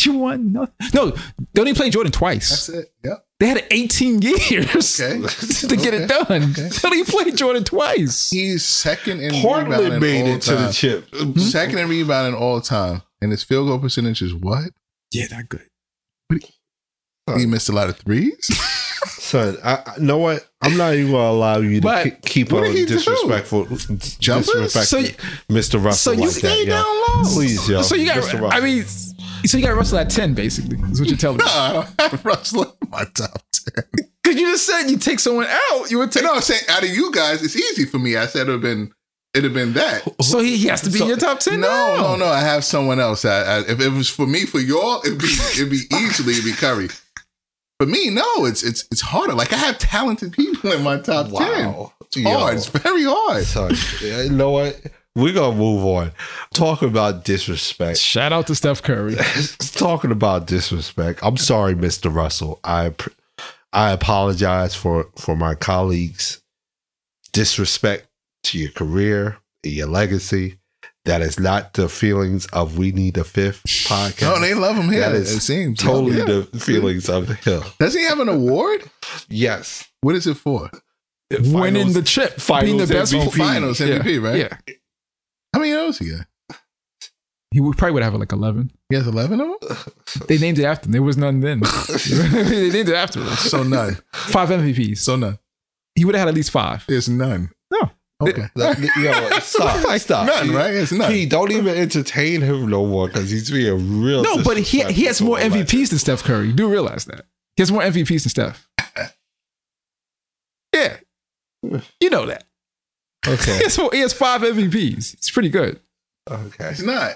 You won nothing. No, they only played Jordan twice. That's it. Yep. They had 18 years Okay. to get it done. Okay. They only played Jordan twice. He's second in Portland rebounding made all it to the time. chip. Hmm? Second in rebounding all time, and his field goal percentage is what? Yeah, not good. He missed a lot of threes. Son, I, I know what? I'm not even gonna allow you to But keep, keep what on did he do? disrespectful, Jumpers? disrespectful, So you- Mr. Russell so you like that, stay yo. down low. Please, yo. So you got, Mr. Russell. I mean, so you got Russell at 10, basically, is what you're telling me. No, I don't have Russell in my top ten. Because you just said you take someone out, you would take. No, I'm saying out of you guys, it's easy for me. I said it'd have been it'd have been that. So he, he has to be So- in your top 10 No, now. no, no. I have someone else. I, I, if it was for me, for y'all, it'd be it'd be easily it'd be Curry. For me, no, it's it's it's harder. Like I have talented people in my top ten. wow. It's hard. It's very hard. Son, you know what? We're gonna move on. Talking about disrespect. Shout out to Steph Curry. Talking about disrespect. I'm sorry, Mr. Russell. I I apologize for for my colleagues' disrespect to your career your legacy. That is not the feelings of we need a fifth podcast. No, they love him here. That it is seems totally Yeah. the feelings of the him. Does he have an award? Yes. What is it for? Winning the chip. being the finals best MVP. Finals MVP, right? Yeah. How many O's he got? He would probably would have like 11. He has eleven of them. They named it after him. There was none then. they named it after him. So none. Five MVPs. So none. He would have had at least five. There's none. No. Okay. Yo, stop, stop. None, right? It's none. P, don't even entertain him no more because he's being real. No, but he he has more disrespectful. MVPs than Steph Curry. You do realize that. He has more MVPs than Steph. Yeah. You know that. He Okay, has, four, he has five MVPs. It's pretty good. okay, It's not.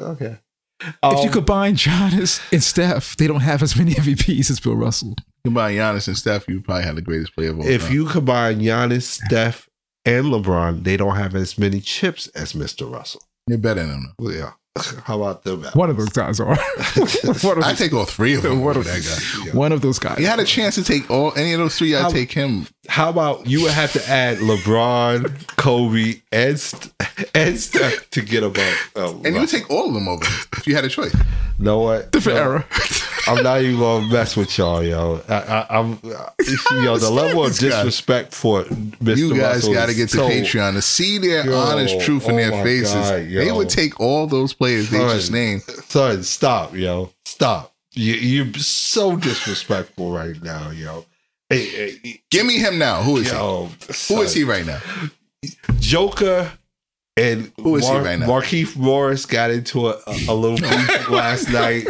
okay. if you Um, combine Giannis and Steph, they don't have as many MVPs as Bill Russell. Combine Giannis and Steph, you probably have the greatest player of all if time. you combine Giannis, Steph, and LeBron, they don't have as many chips as Mr. Russell. You're better than him. Well, yeah. How about them? One of those guys are. one, of I those, take all three of them. What over a- that guy. one of those guys. You had a chance to take all any of those three. I'd take him. How about you would have to add LeBron, Kobe, and St- and Steph to get above? Um, And you would take all of them over if you had a choice. know what? Different No. era. I'm not even gonna mess with y'all, yo. I, I, I'm, yo, the level of this guy. disrespect for Mr. You guys Russell got to get to so- Patreon to see their Yo, honest truth in oh their faces. God, they would take all those players they Son. just named. Son, stop, yo, stop. You, you're so disrespectful right now, yo. Hey, hey, Give me him now. Who is yo, he? Who is he right now? Joker and Who is he right now? Markeith Morris got into a, a, a little beef last night.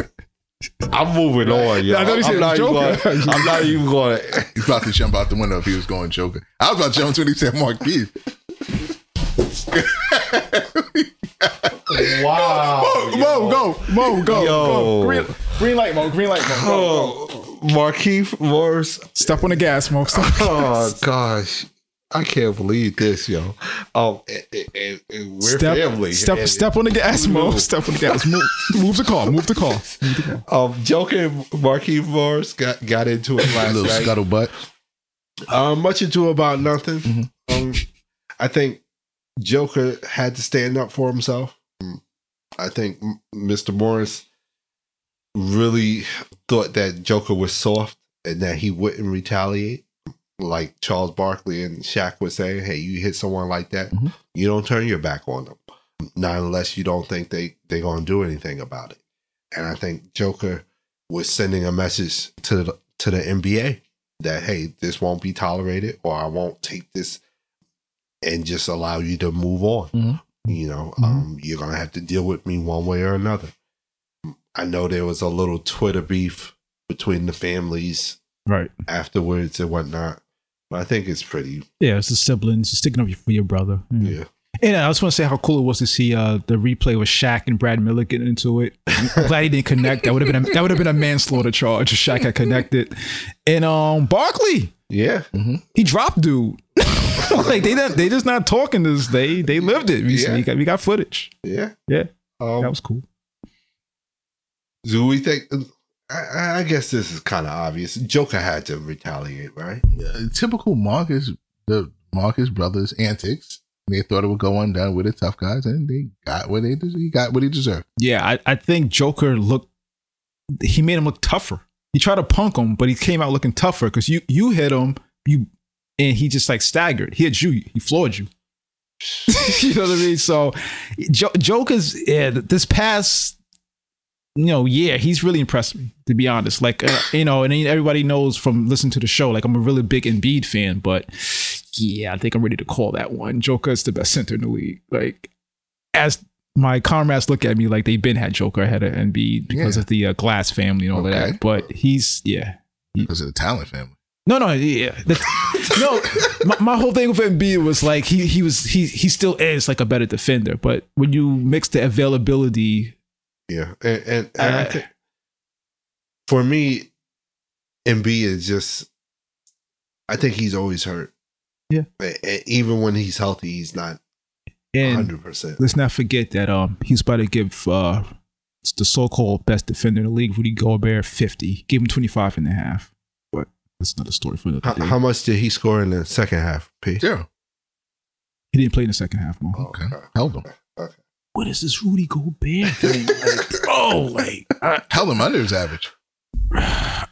I'm moving on, yo. I thought he said I'm, not even Joker. gonna, I'm not even going to. He's about to jump out the window if he was going Joker. I was about to jump when he said Mark Keith. Wow. Mo, go, Mo, go, Yo. go. Green, green light, Mo. Green light, Mo. Go, go. Oh, Markeith Morris. Step on the gas, Mo. Step. Oh gosh, I can't believe this, yo. Um, and, and- and we're Step, family. step, And, step on the gas, Mo. Move. Step on the gas. Move, move the car. Move the car. Move the car. Um, Joker and Markeith Morris got got into it A last little night. scuttlebutt. Um, much ado about nothing. Mm-hmm. Um, I think Joker had to stand up for himself. I think Mr. Morris really thought that Joker was soft and that he wouldn't retaliate. Like Charles Barkley and Shaq was saying, hey, you hit someone like that, Mhm. you don't turn your back on them. Not unless you don't think they, they're going to do anything about it. And I think Joker was sending a message to the, to the NBA that hey, this won't be tolerated, or I won't take this and just allow you to move on. Mhm. You know, Mhm. um, you're gonna have to deal with me one way or another. I know there was a little Twitter beef between the families Right. afterwards and whatnot, I think it's pretty. Yeah, it's the siblings. You're sticking up for your brother. Yeah, And I just want to say how cool it was to see uh, the replay with Shaq and Brad Miller getting into it. I'm glad he didn't connect. That would have been a, that would have been a manslaughter charge if Shaq had connected. And um, Barkley, yeah. he dropped dude. like they not, they just not talking this. They they lived it. We, Yeah. we got we got footage. Yeah. Yeah, Um, that was cool. do we think? I, I guess this is kind of obvious. Joker had to retaliate, right? Uh, typical Marcus, the Marcus brothers antics. They thought it would go undone with the tough guys, and they got what they des- he got what he deserved. Yeah, I, I think Joker looked. He made him look tougher. He tried to punk him, but he came out looking tougher because you you hit him, you and he just like staggered. He hit you, he floored you. you know what I mean? So, jo- Joker's yeah. This past you know, yeah, he's really impressed me to be honest. Like, uh, you know, and everybody knows from listening to the show, like I'm a really big Embiid fan, but yeah, I think I'm ready to call that one. Joker is the best center in the league. Like, as my comrades look at me like they've been had Joker ahead of Embiid because Yeah. of the uh, Glass family and all Okay. that. But he's yeah, because of the talent family. no, no, yeah. No, my, my whole thing with Embiid was like he he was he he still is like a better defender, but when you mix the availability, Yeah, and and, and I think for me, Embiid is just. I think he's always hurt. Yeah. A- a- even when he's healthy, he's not hundred percent. let's not forget that um he's about to give uh the so-called best defender in the league, Rudy Gobert, 50. Give him 25 and a half. But that's another story for another How, day. how much did he score in the second half? P. Zero. he didn't play in the second half, Mo. Okay. Held him. What is this Rudy Gobert thing? Like, oh, like I, Held him under his average.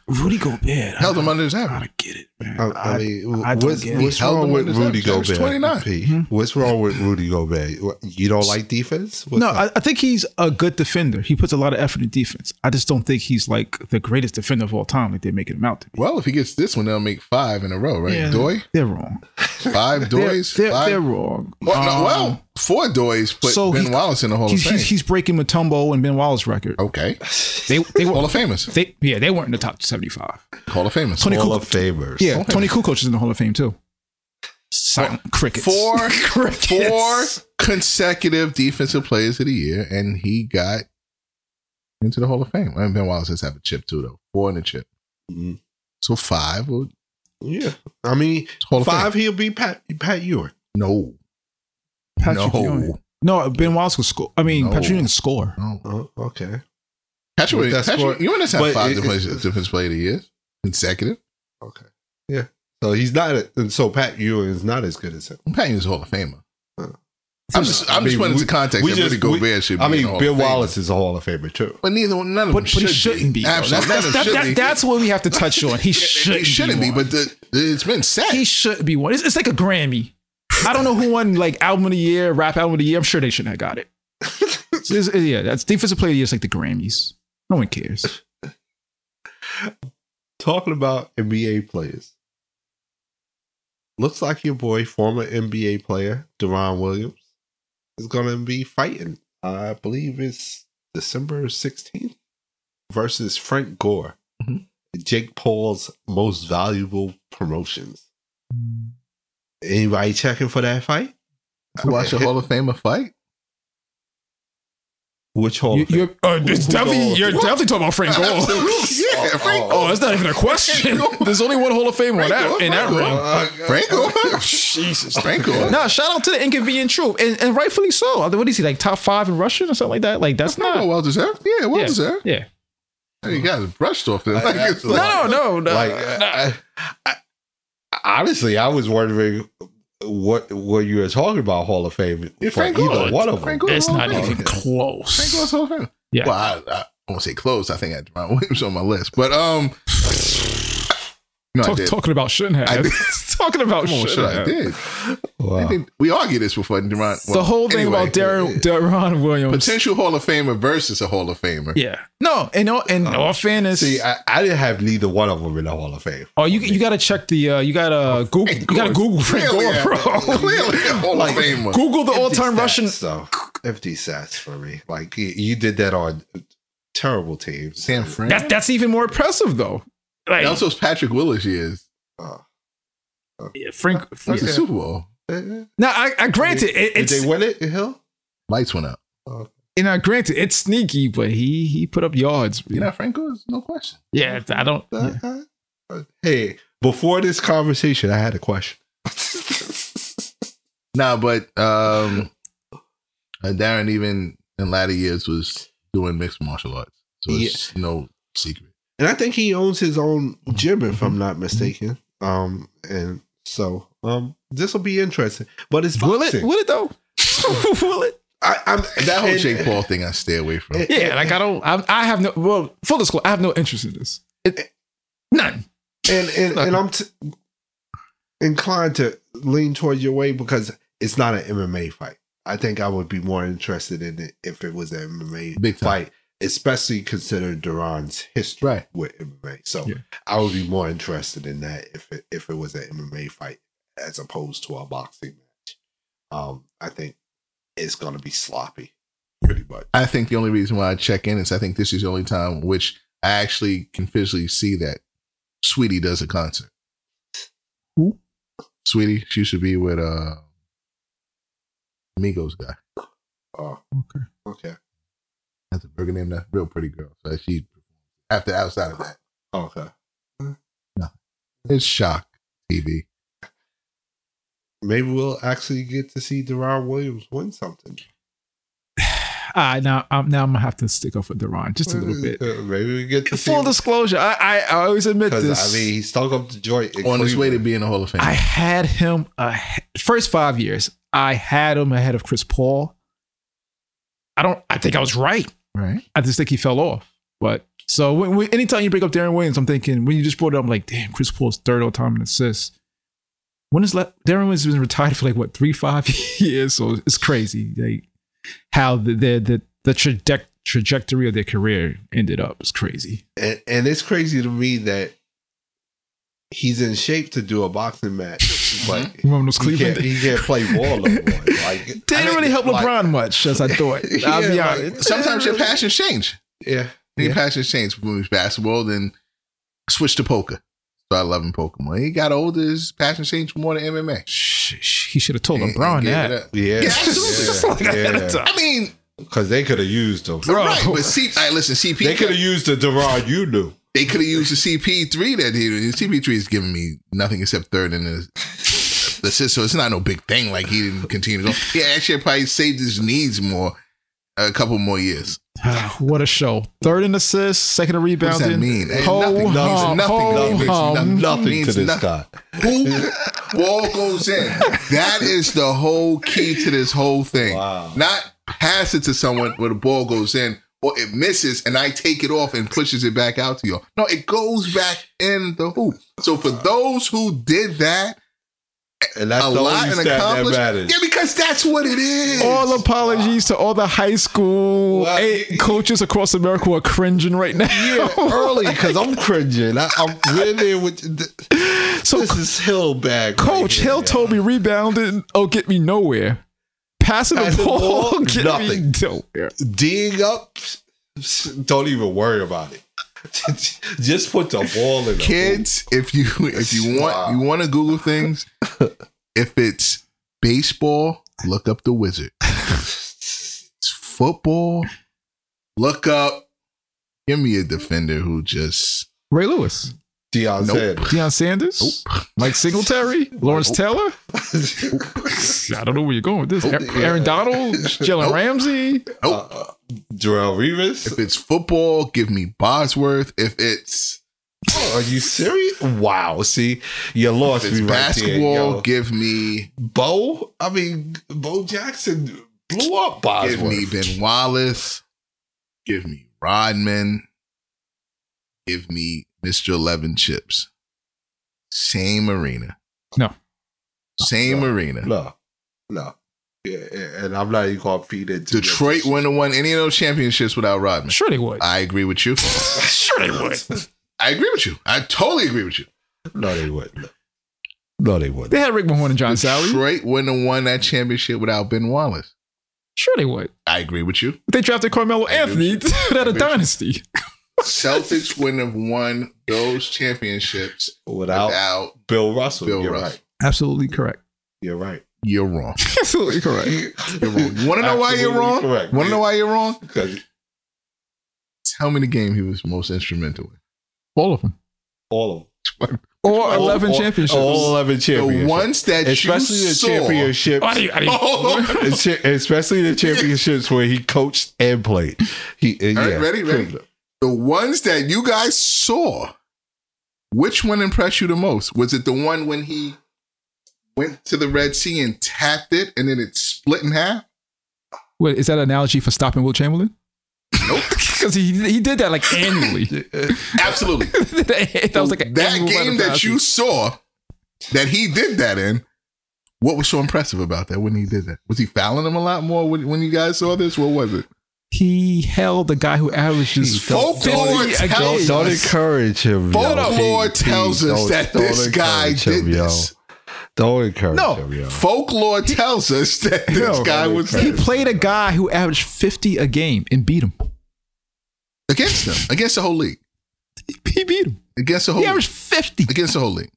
Rudy Gobert. Held him I, under his I average. don't get it, man. I, I mean, I don't what's, get what's Held wrong him with Rudy his average. Gobert? 29. Mhm. What's wrong with Rudy Gobert? What, You don't like defense? What's no. I, I think he's a good defender. He puts a lot of effort in defense. I just don't think he's like the greatest defender of all time, like they're making him out to be. Well, if he gets this one, they'll make five in a row, right? Yeah. Doy, They're wrong. five They're, Doys, they're, five. they're wrong. well, no, Um, well, four Doys put so Ben he- Wallace in the Hall he's, of Fame. he's, he's breaking Mutombo and Ben Wallace record. okay, They they Hall were of Famers, they yeah they weren't in the top seventy five. Hall of Famers. Toni Hall Kukoc- of Famers. Yeah, Okay. Toni Kukoc is in the Hall of Fame too. Silent crickets. Four, crickets. four consecutive defensive players of the year, and he got into the Hall of Fame. And Ben Wallace has have a chip too, though. Four in a chip, Mhm. so five. Well, Yeah. I mean, Hall of five, Fame. he'll be Pat, Pat Ewing. No, Patrick no, Ewing. No, Ben Wallace will score. I mean, No. Patrick Ewing will score. no. Oh, okay. Patrick, With that Patrick score- Ewing has had but five it- defense, it- defense player of the year consecutive. Okay. Yeah. So he's not, a, and so Pat Ewing is not as good as him. I'm paying his Hall of Famer. Huh. I'm just, I I'm just mean, putting into context we that just- Rudy we- Gobert should be I mean, Bill. Wallace is a Hall of Famer too. But neither one, none of But, them but he should shouldn't be. though. Absolutely, That's, that's, that- should that- be. that's what we have to touch on. He They shouldn't, shouldn't be, one. but the, it's been said he should be one. It's, it's like a Grammy. I don't know who won like album of the year, rap album of the year. I'm sure they shouldn't have got it. So it's- yeah, that's defensive player of the year. It's like the Grammys. No one cares. Talking about NBA players. Looks like your boy, former NBA player, Deron Williams, is going to be fighting. I believe it's December 16th versus Frank Gore. Mhm. Jake Paul's most valuable promotions. Anybody checking for that fight? to watch a Hall of Famer fight. Which Hall You, of you're uh, it's Who- who definitely, you're definitely talking about Frank Gore. yeah, Frank Oh, that's not even a question. There's only one Hall of Fame on that in that Frank ring. Gore. Frank Gore. Jesus. Frank Gore. No, shout out to the inconvenient truth, and, and rightfully so. What is he like top five in Russian or something like that? Like that's Frank not. well deserved. Yeah, well Yeah. deserved. Yeah. You guys brushed off there. I- Like, I- it's like- like- No, no, no. like no. I, I, I- honestly, I was wondering what what you were talking about Hall of Fame Yeah, for Frank either Gore. one of them. Frank it's not even close. Frank Gore's Hall of Fame. Yeah. Well, I, I won't say close. I think I had Deron Williams on my list, but um, no, I Talk, did. talking about shouldn't have. I did. talking about Come on, shouldn't shit, I have. did. I Wow. think we argued this before Deron. the whole thing anyway, about Darren, Deron Williams. potential Hall of Famer versus a Hall of Famer. Yeah. No, in all, in all fairness, See, I, I didn't have neither one of them in the Hall of Fame. oh, you you got to check the uh, you got to Google you got to Google Frank clearly Gore, a- bro. Clearly Hall Like, of Famer. Google the all time 50 Russian. stats, though. 50 stats for me. Like, you, you did that on terrible teams. San Fran. That's that's even more impressive though. Like also it's Patrick Willis years. Uh, yeah, Frank. That's Okay. the Super Bowl. Now, I, I granted it, did it's they win it, Hill? Lights went out. and I granted it's sneaky, but he he put up yards. You know, Frank Gore's no question. Yeah, I don't. yeah. Uh, Hey, before this conversation, I had a question. Nah, but um, uh, Deron even in latter years was doing mixed martial arts, so it's no secret. And I think he owns his own gym, if Mm-hmm. I'm not mistaken. Um, and so um, this will be interesting. But it's Will it? boxing. Will it though? will it? I, I'm That whole and- Jake Paul thing, I stay away from. and- Yeah, like I don't. I, I have no. Well, full disclosure, I have no interest in this. It, none. and and, and I'm t- inclined to lean towards your way because it's not an MMA fight. I think I would be more interested in it if it was an MMA Big time. Fight. especially considering Deron's history Right. with MMA. So Yeah. I would be more interested in that if it, if it was an MMA fight as opposed to a boxing match. Um, I think it's going to be sloppy, pretty much. I think the only reason why I check in is I think this is the only time which I actually can physically see that Saweetie does a concert. Who? Saweetie, she should be with uh Migos guy. Oh, Okay. okay, That's a burger name, that real pretty girl. So she after outside of that. okay. No, it's shock TV. Maybe we'll actually get to see Deron Williams win something. Ah, now, um, now I'm gonna have to stick up for Deron just a little bit. Uh, Maybe we get to see Full disclosure, I, I, I always admit this. I mean he stunk up the joint in On his way to being a Hall of Fame. I had him uh, first five years. I had him ahead of Chris Paul. I don't. I think I was right. Right. I just think he fell off. But so when, when, anytime you bring up Deron Williams, I'm thinking when you just brought it up, I'm like, damn, Chris Paul's third all time in assists. When is le- Deron Williams has been retired for like what three, five years? So it's crazy, like how the the the, the traje- trajectory of their career ended up. It's crazy. and, and it's crazy to me that he's in shape to do a boxing match, Mm-hmm. but Remember those he Cleveland? can't, he can't play ball no. Like, Didn't really help like- LeBron much, as I thought. I'll be honest. like- Sometimes your passions change. Yeah, Your Yeah. passions change. When it basketball, then switch to poker. Started loving poker more. He got older, his passion changed more to MMA. Shh, shh, he should have told And- LeBron and that. up. yeah, Yeah, absolutely. Like, yeah. I mean, Because they could have used him. Bro. right, but C, I listen, CP. They could have used the Deron you knew. They could have used the CP3 that he CP3 is giving me nothing except third in the the assist, so it's not no big thing like he didn't continue to go. He actually probably saved his knees more a couple more years. Ah, what a show. Third in assists, second in What rebounding. does that mean? Hey, Ho, nothing, hum, nothing, ho, nothing, hum. nothing, Nothing to this nothing. guy. Who ball goes in? That is the whole key to this whole thing. Wow. Not pass it to someone where the ball goes in or it misses and I take it off and pushes it back out to you. No, it goes back in the hoop. So for those who did that, And that's a the lot only and accomplished. Yeah, because that's what it is. All apologies to all the high school Well, y- coaches across America who are cringing right now. Yeah, early because I'm cringing. I, I'm really with th- so, this is Hill bag. right Coach here, Hill man. told me rebounding, oh, get me nowhere. Passing the Passing the ball, ball, get me nothing. nowhere. D'ing up. Don't even worry about it. Just put the ball in the kids if you if you want Wow. you want to google things if it's baseball look up the wizard it's football look up give me a defender who just Ray Lewis, Deion Nope. Sanders. Deion Sanders, Mike Singletary, Lawrence Taylor. I don't know where you're going with this. Nope. Aaron Donald, Jalen Nope. Ramsey. nope. uh, Darrelle Revis. if it's football give me bosworth if it's Are you serious? Wow. See, you if lost it's me right there. basketball yo. give me Bo. I mean, Bo Jackson blew up Bosworth. give me ben wallace give me rodman give me mr 11 chips same arena No. same No. arena No, no. Yeah, and I'm not even gonna feed into Detroit this. wouldn't have won any of those championships without Rodman. Sure they would. I agree with you. Sure they would. I agree with you. I totally agree with you. No, they wouldn't. No, they wouldn't. They had Rick Mahorn and John Salley. Detroit wouldn't have won that championship without Ben Wallace. Sure they would. I agree with you. They drafted Carmelo Anthony with at a dynasty. you. Dynasty. Celtics wouldn't have won those championships Without without. Bill Russell. Bill You're Russell. right. Absolutely correct. You're right. You're wrong. Absolutely correct. You're wrong. You want to know why you're wrong? correct. Want to know why you're wrong? Because Tell me the game he was most instrumental in. All of them. all of them. Or 11 All- championships. All 11 championships. The championships. ones that especially you the saw. championships. I didn't- I didn't- Oh, Especially the championships where he coached and played. He, uh, All right, yeah, ready, ready? Proved it. the ones that you guys saw, which one impressed you the most? Was it the one when he went to the Red Sea and tapped it and then it split in half? Wait, is that an analogy for stopping Wilt Chamberlain? Nope. Because he he did that like annually. Absolutely. that was like an that game that you saw that he did that in. What was so impressive about that when he did that? Was he fouling him a lot more when, when you guys saw this? What was it? He held the guy who averages Folklore 50 a tells game. Don't encourage him. Folklore Pete, tells Pete, us don't- that don't this guy encourage did yo. this. Don't encourage No. him, yo. Folklore tells us that this No, guy was He played a guy who averaged 50 a game and beat him. against them, against the whole league, He beat him. against the whole He league. averaged 50. against the whole league.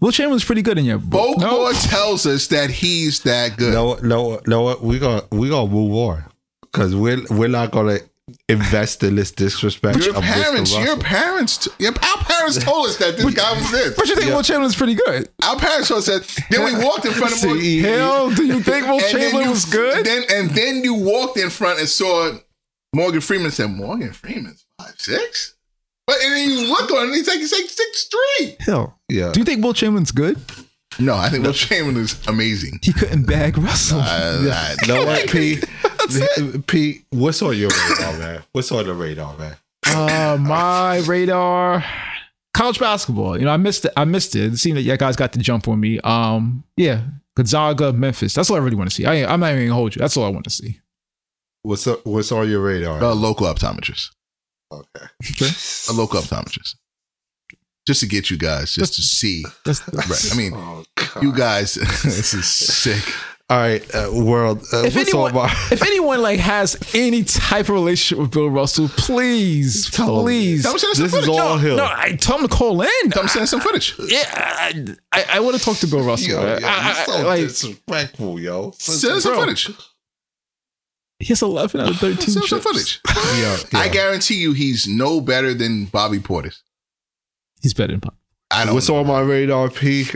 Wilt Chamberlain's pretty good in your book. Folklore No. tells us that he's that good. No, no, no. what? We gonna we're gonna move on because we're we're not gonna invest in this disrespect. your parents, your parents, t- your, our parents told us that this guy was this. But you think Wilt Chamberlain's pretty good? Our parents told us that. Then we walked in front of him. See, Hell, do you think Will and then Chamberlain you- was good? Then and then you walked in front and saw Morgan Freeman. Said Morgan Freeman's five six, but and then you look on him, he's like he's like six three. Hell. Yeah. Do you think Wilt Chamberlain's good? No, I think Wilt Chamberlain is amazing. He couldn't bag Russell. Uh, I- know what, Pete? Pete, what's on your radar, man? What's on the radar, man? Uh, my radar, college basketball. You know, I missed it. I missed it. It seemed that you guys got the jump on me. Um, yeah, Gonzaga, Memphis. That's all I really want to see. I, I'm not even gonna hold you. That's all I want to see. What's up, what's on your radar? a local optometrist, Okay. a local optometrist, just to get you guys, just to see. That's, Right. I mean, Oh, you guys, this is sick. All right, uh, world. Uh, if what's anyone, on if anyone like has any type of relationship with Bill Russell, please, Tell him. please. Tell him send us some This is footage. all him. No, I tell him to call in. Tell him send some footage. Yeah, I, I, I want to talk to Bill Russell. Yo, yo, man. you're I- I- so like, disrespectful, yo. Send us some Bro. footage. he has 11 out of 13 Send some footage. Yeah, I guarantee you, he's no better than Bobby Portis. He's better than Pop. I don't. What's know. on my radar, P?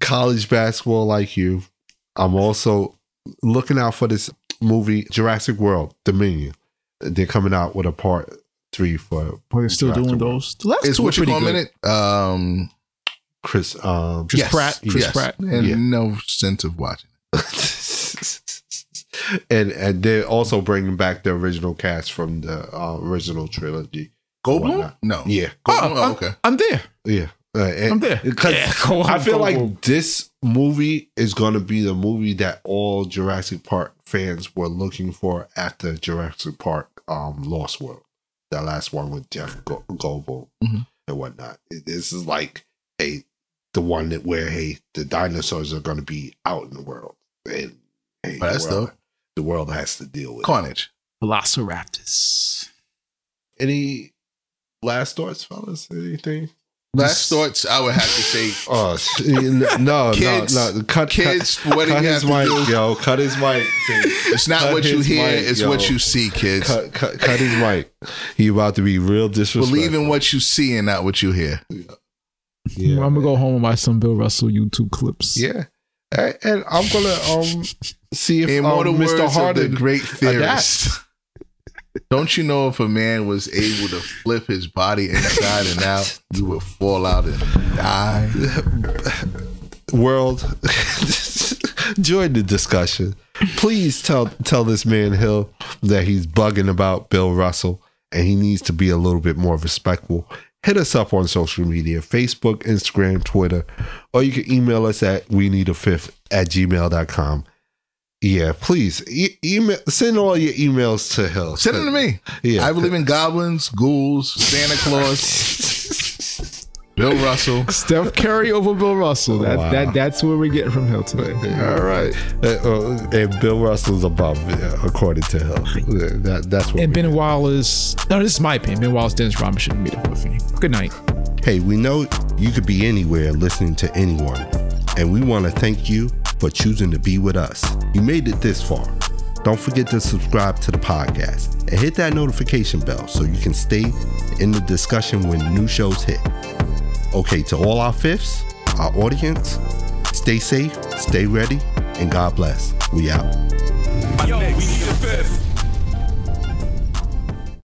College basketball, like you. I'm also looking out for this movie, Jurassic World Dominion. They're coming out with a part three for. Boy, they're still Jurassic doing World. those. The last Is two were what you pretty call a good. minute? Um, Chris. Um, Chris Pratt. Chris yes. Pratt. And Yeah. no sense of watching. and and they're also bringing back the original cast from the uh, original trilogy. Goldblum? Whatnot. No. Yeah, Goldblum? Oh, Oh, I'm- okay. I'm there. yeah. Uh, and- I'm there. Because Yeah, go on, I feel go like this movie is going to be the movie that all Jurassic Park fans were looking for after Jurassic Park um, Lost World. That last one with Jeff Go- Goldblum Mhm. and whatnot. This is like hey, the one that where hey, the dinosaurs are going to be out in the world, and hey, Oh, that's the, world, dope. the world has to deal with it. Carnage. Velociraptors. Any last thoughts, fellas? Anything? Last thoughts, I would have to say, Oh no, no, Kids- no, no! Cut, kids, cut, what do cut you his have to mic, do? yo. Cut his mic. It's not Cut what you hear, mic, it's yo. what you see, kids. Cut, cut, cut his mic. He about to be real disrespectful. Believe in what you see and not what you hear. Yeah, I'm gonna go home and watch some Bill Russell YouTube clips. yeah. And, and I'm gonna um see if In um, Mr. of the Harden. great theorist. Don't you know if a man was able to flip his body inside and out, you would fall out and die? world join the discussion. Please tell tell this man hill that he's bugging about bill russell and he needs to be a little bit more respectful. Hit us up on social media facebook instagram twitter or you can email us at we need a fifth at gmail.com yeah please e- email send all your emails to hill Send them to me. yeah I believe in goblins, ghouls, Santa Claus, Bill Russell. Steph Curry over Bill Russell. That, Wow. that that's where we're getting from Hill today. all right uh, uh, and bill russell's above uh, according to hill Uh, that, that's what And we Ben Wallace. No, this is my opinion. Ben Wallace, Dennis Rodman shouldn't be the Hall of Fame. Good night. Hey, we know you could be anywhere listening to anyone, and we want to thank you for choosing to be with us. You made it this far. Don't forget to subscribe to the podcast and hit that notification bell so you can stay in the discussion when new shows hit. Okay, to all our fifths, our audience, stay safe, stay ready, and God bless. We out. Yo, we need a fifth.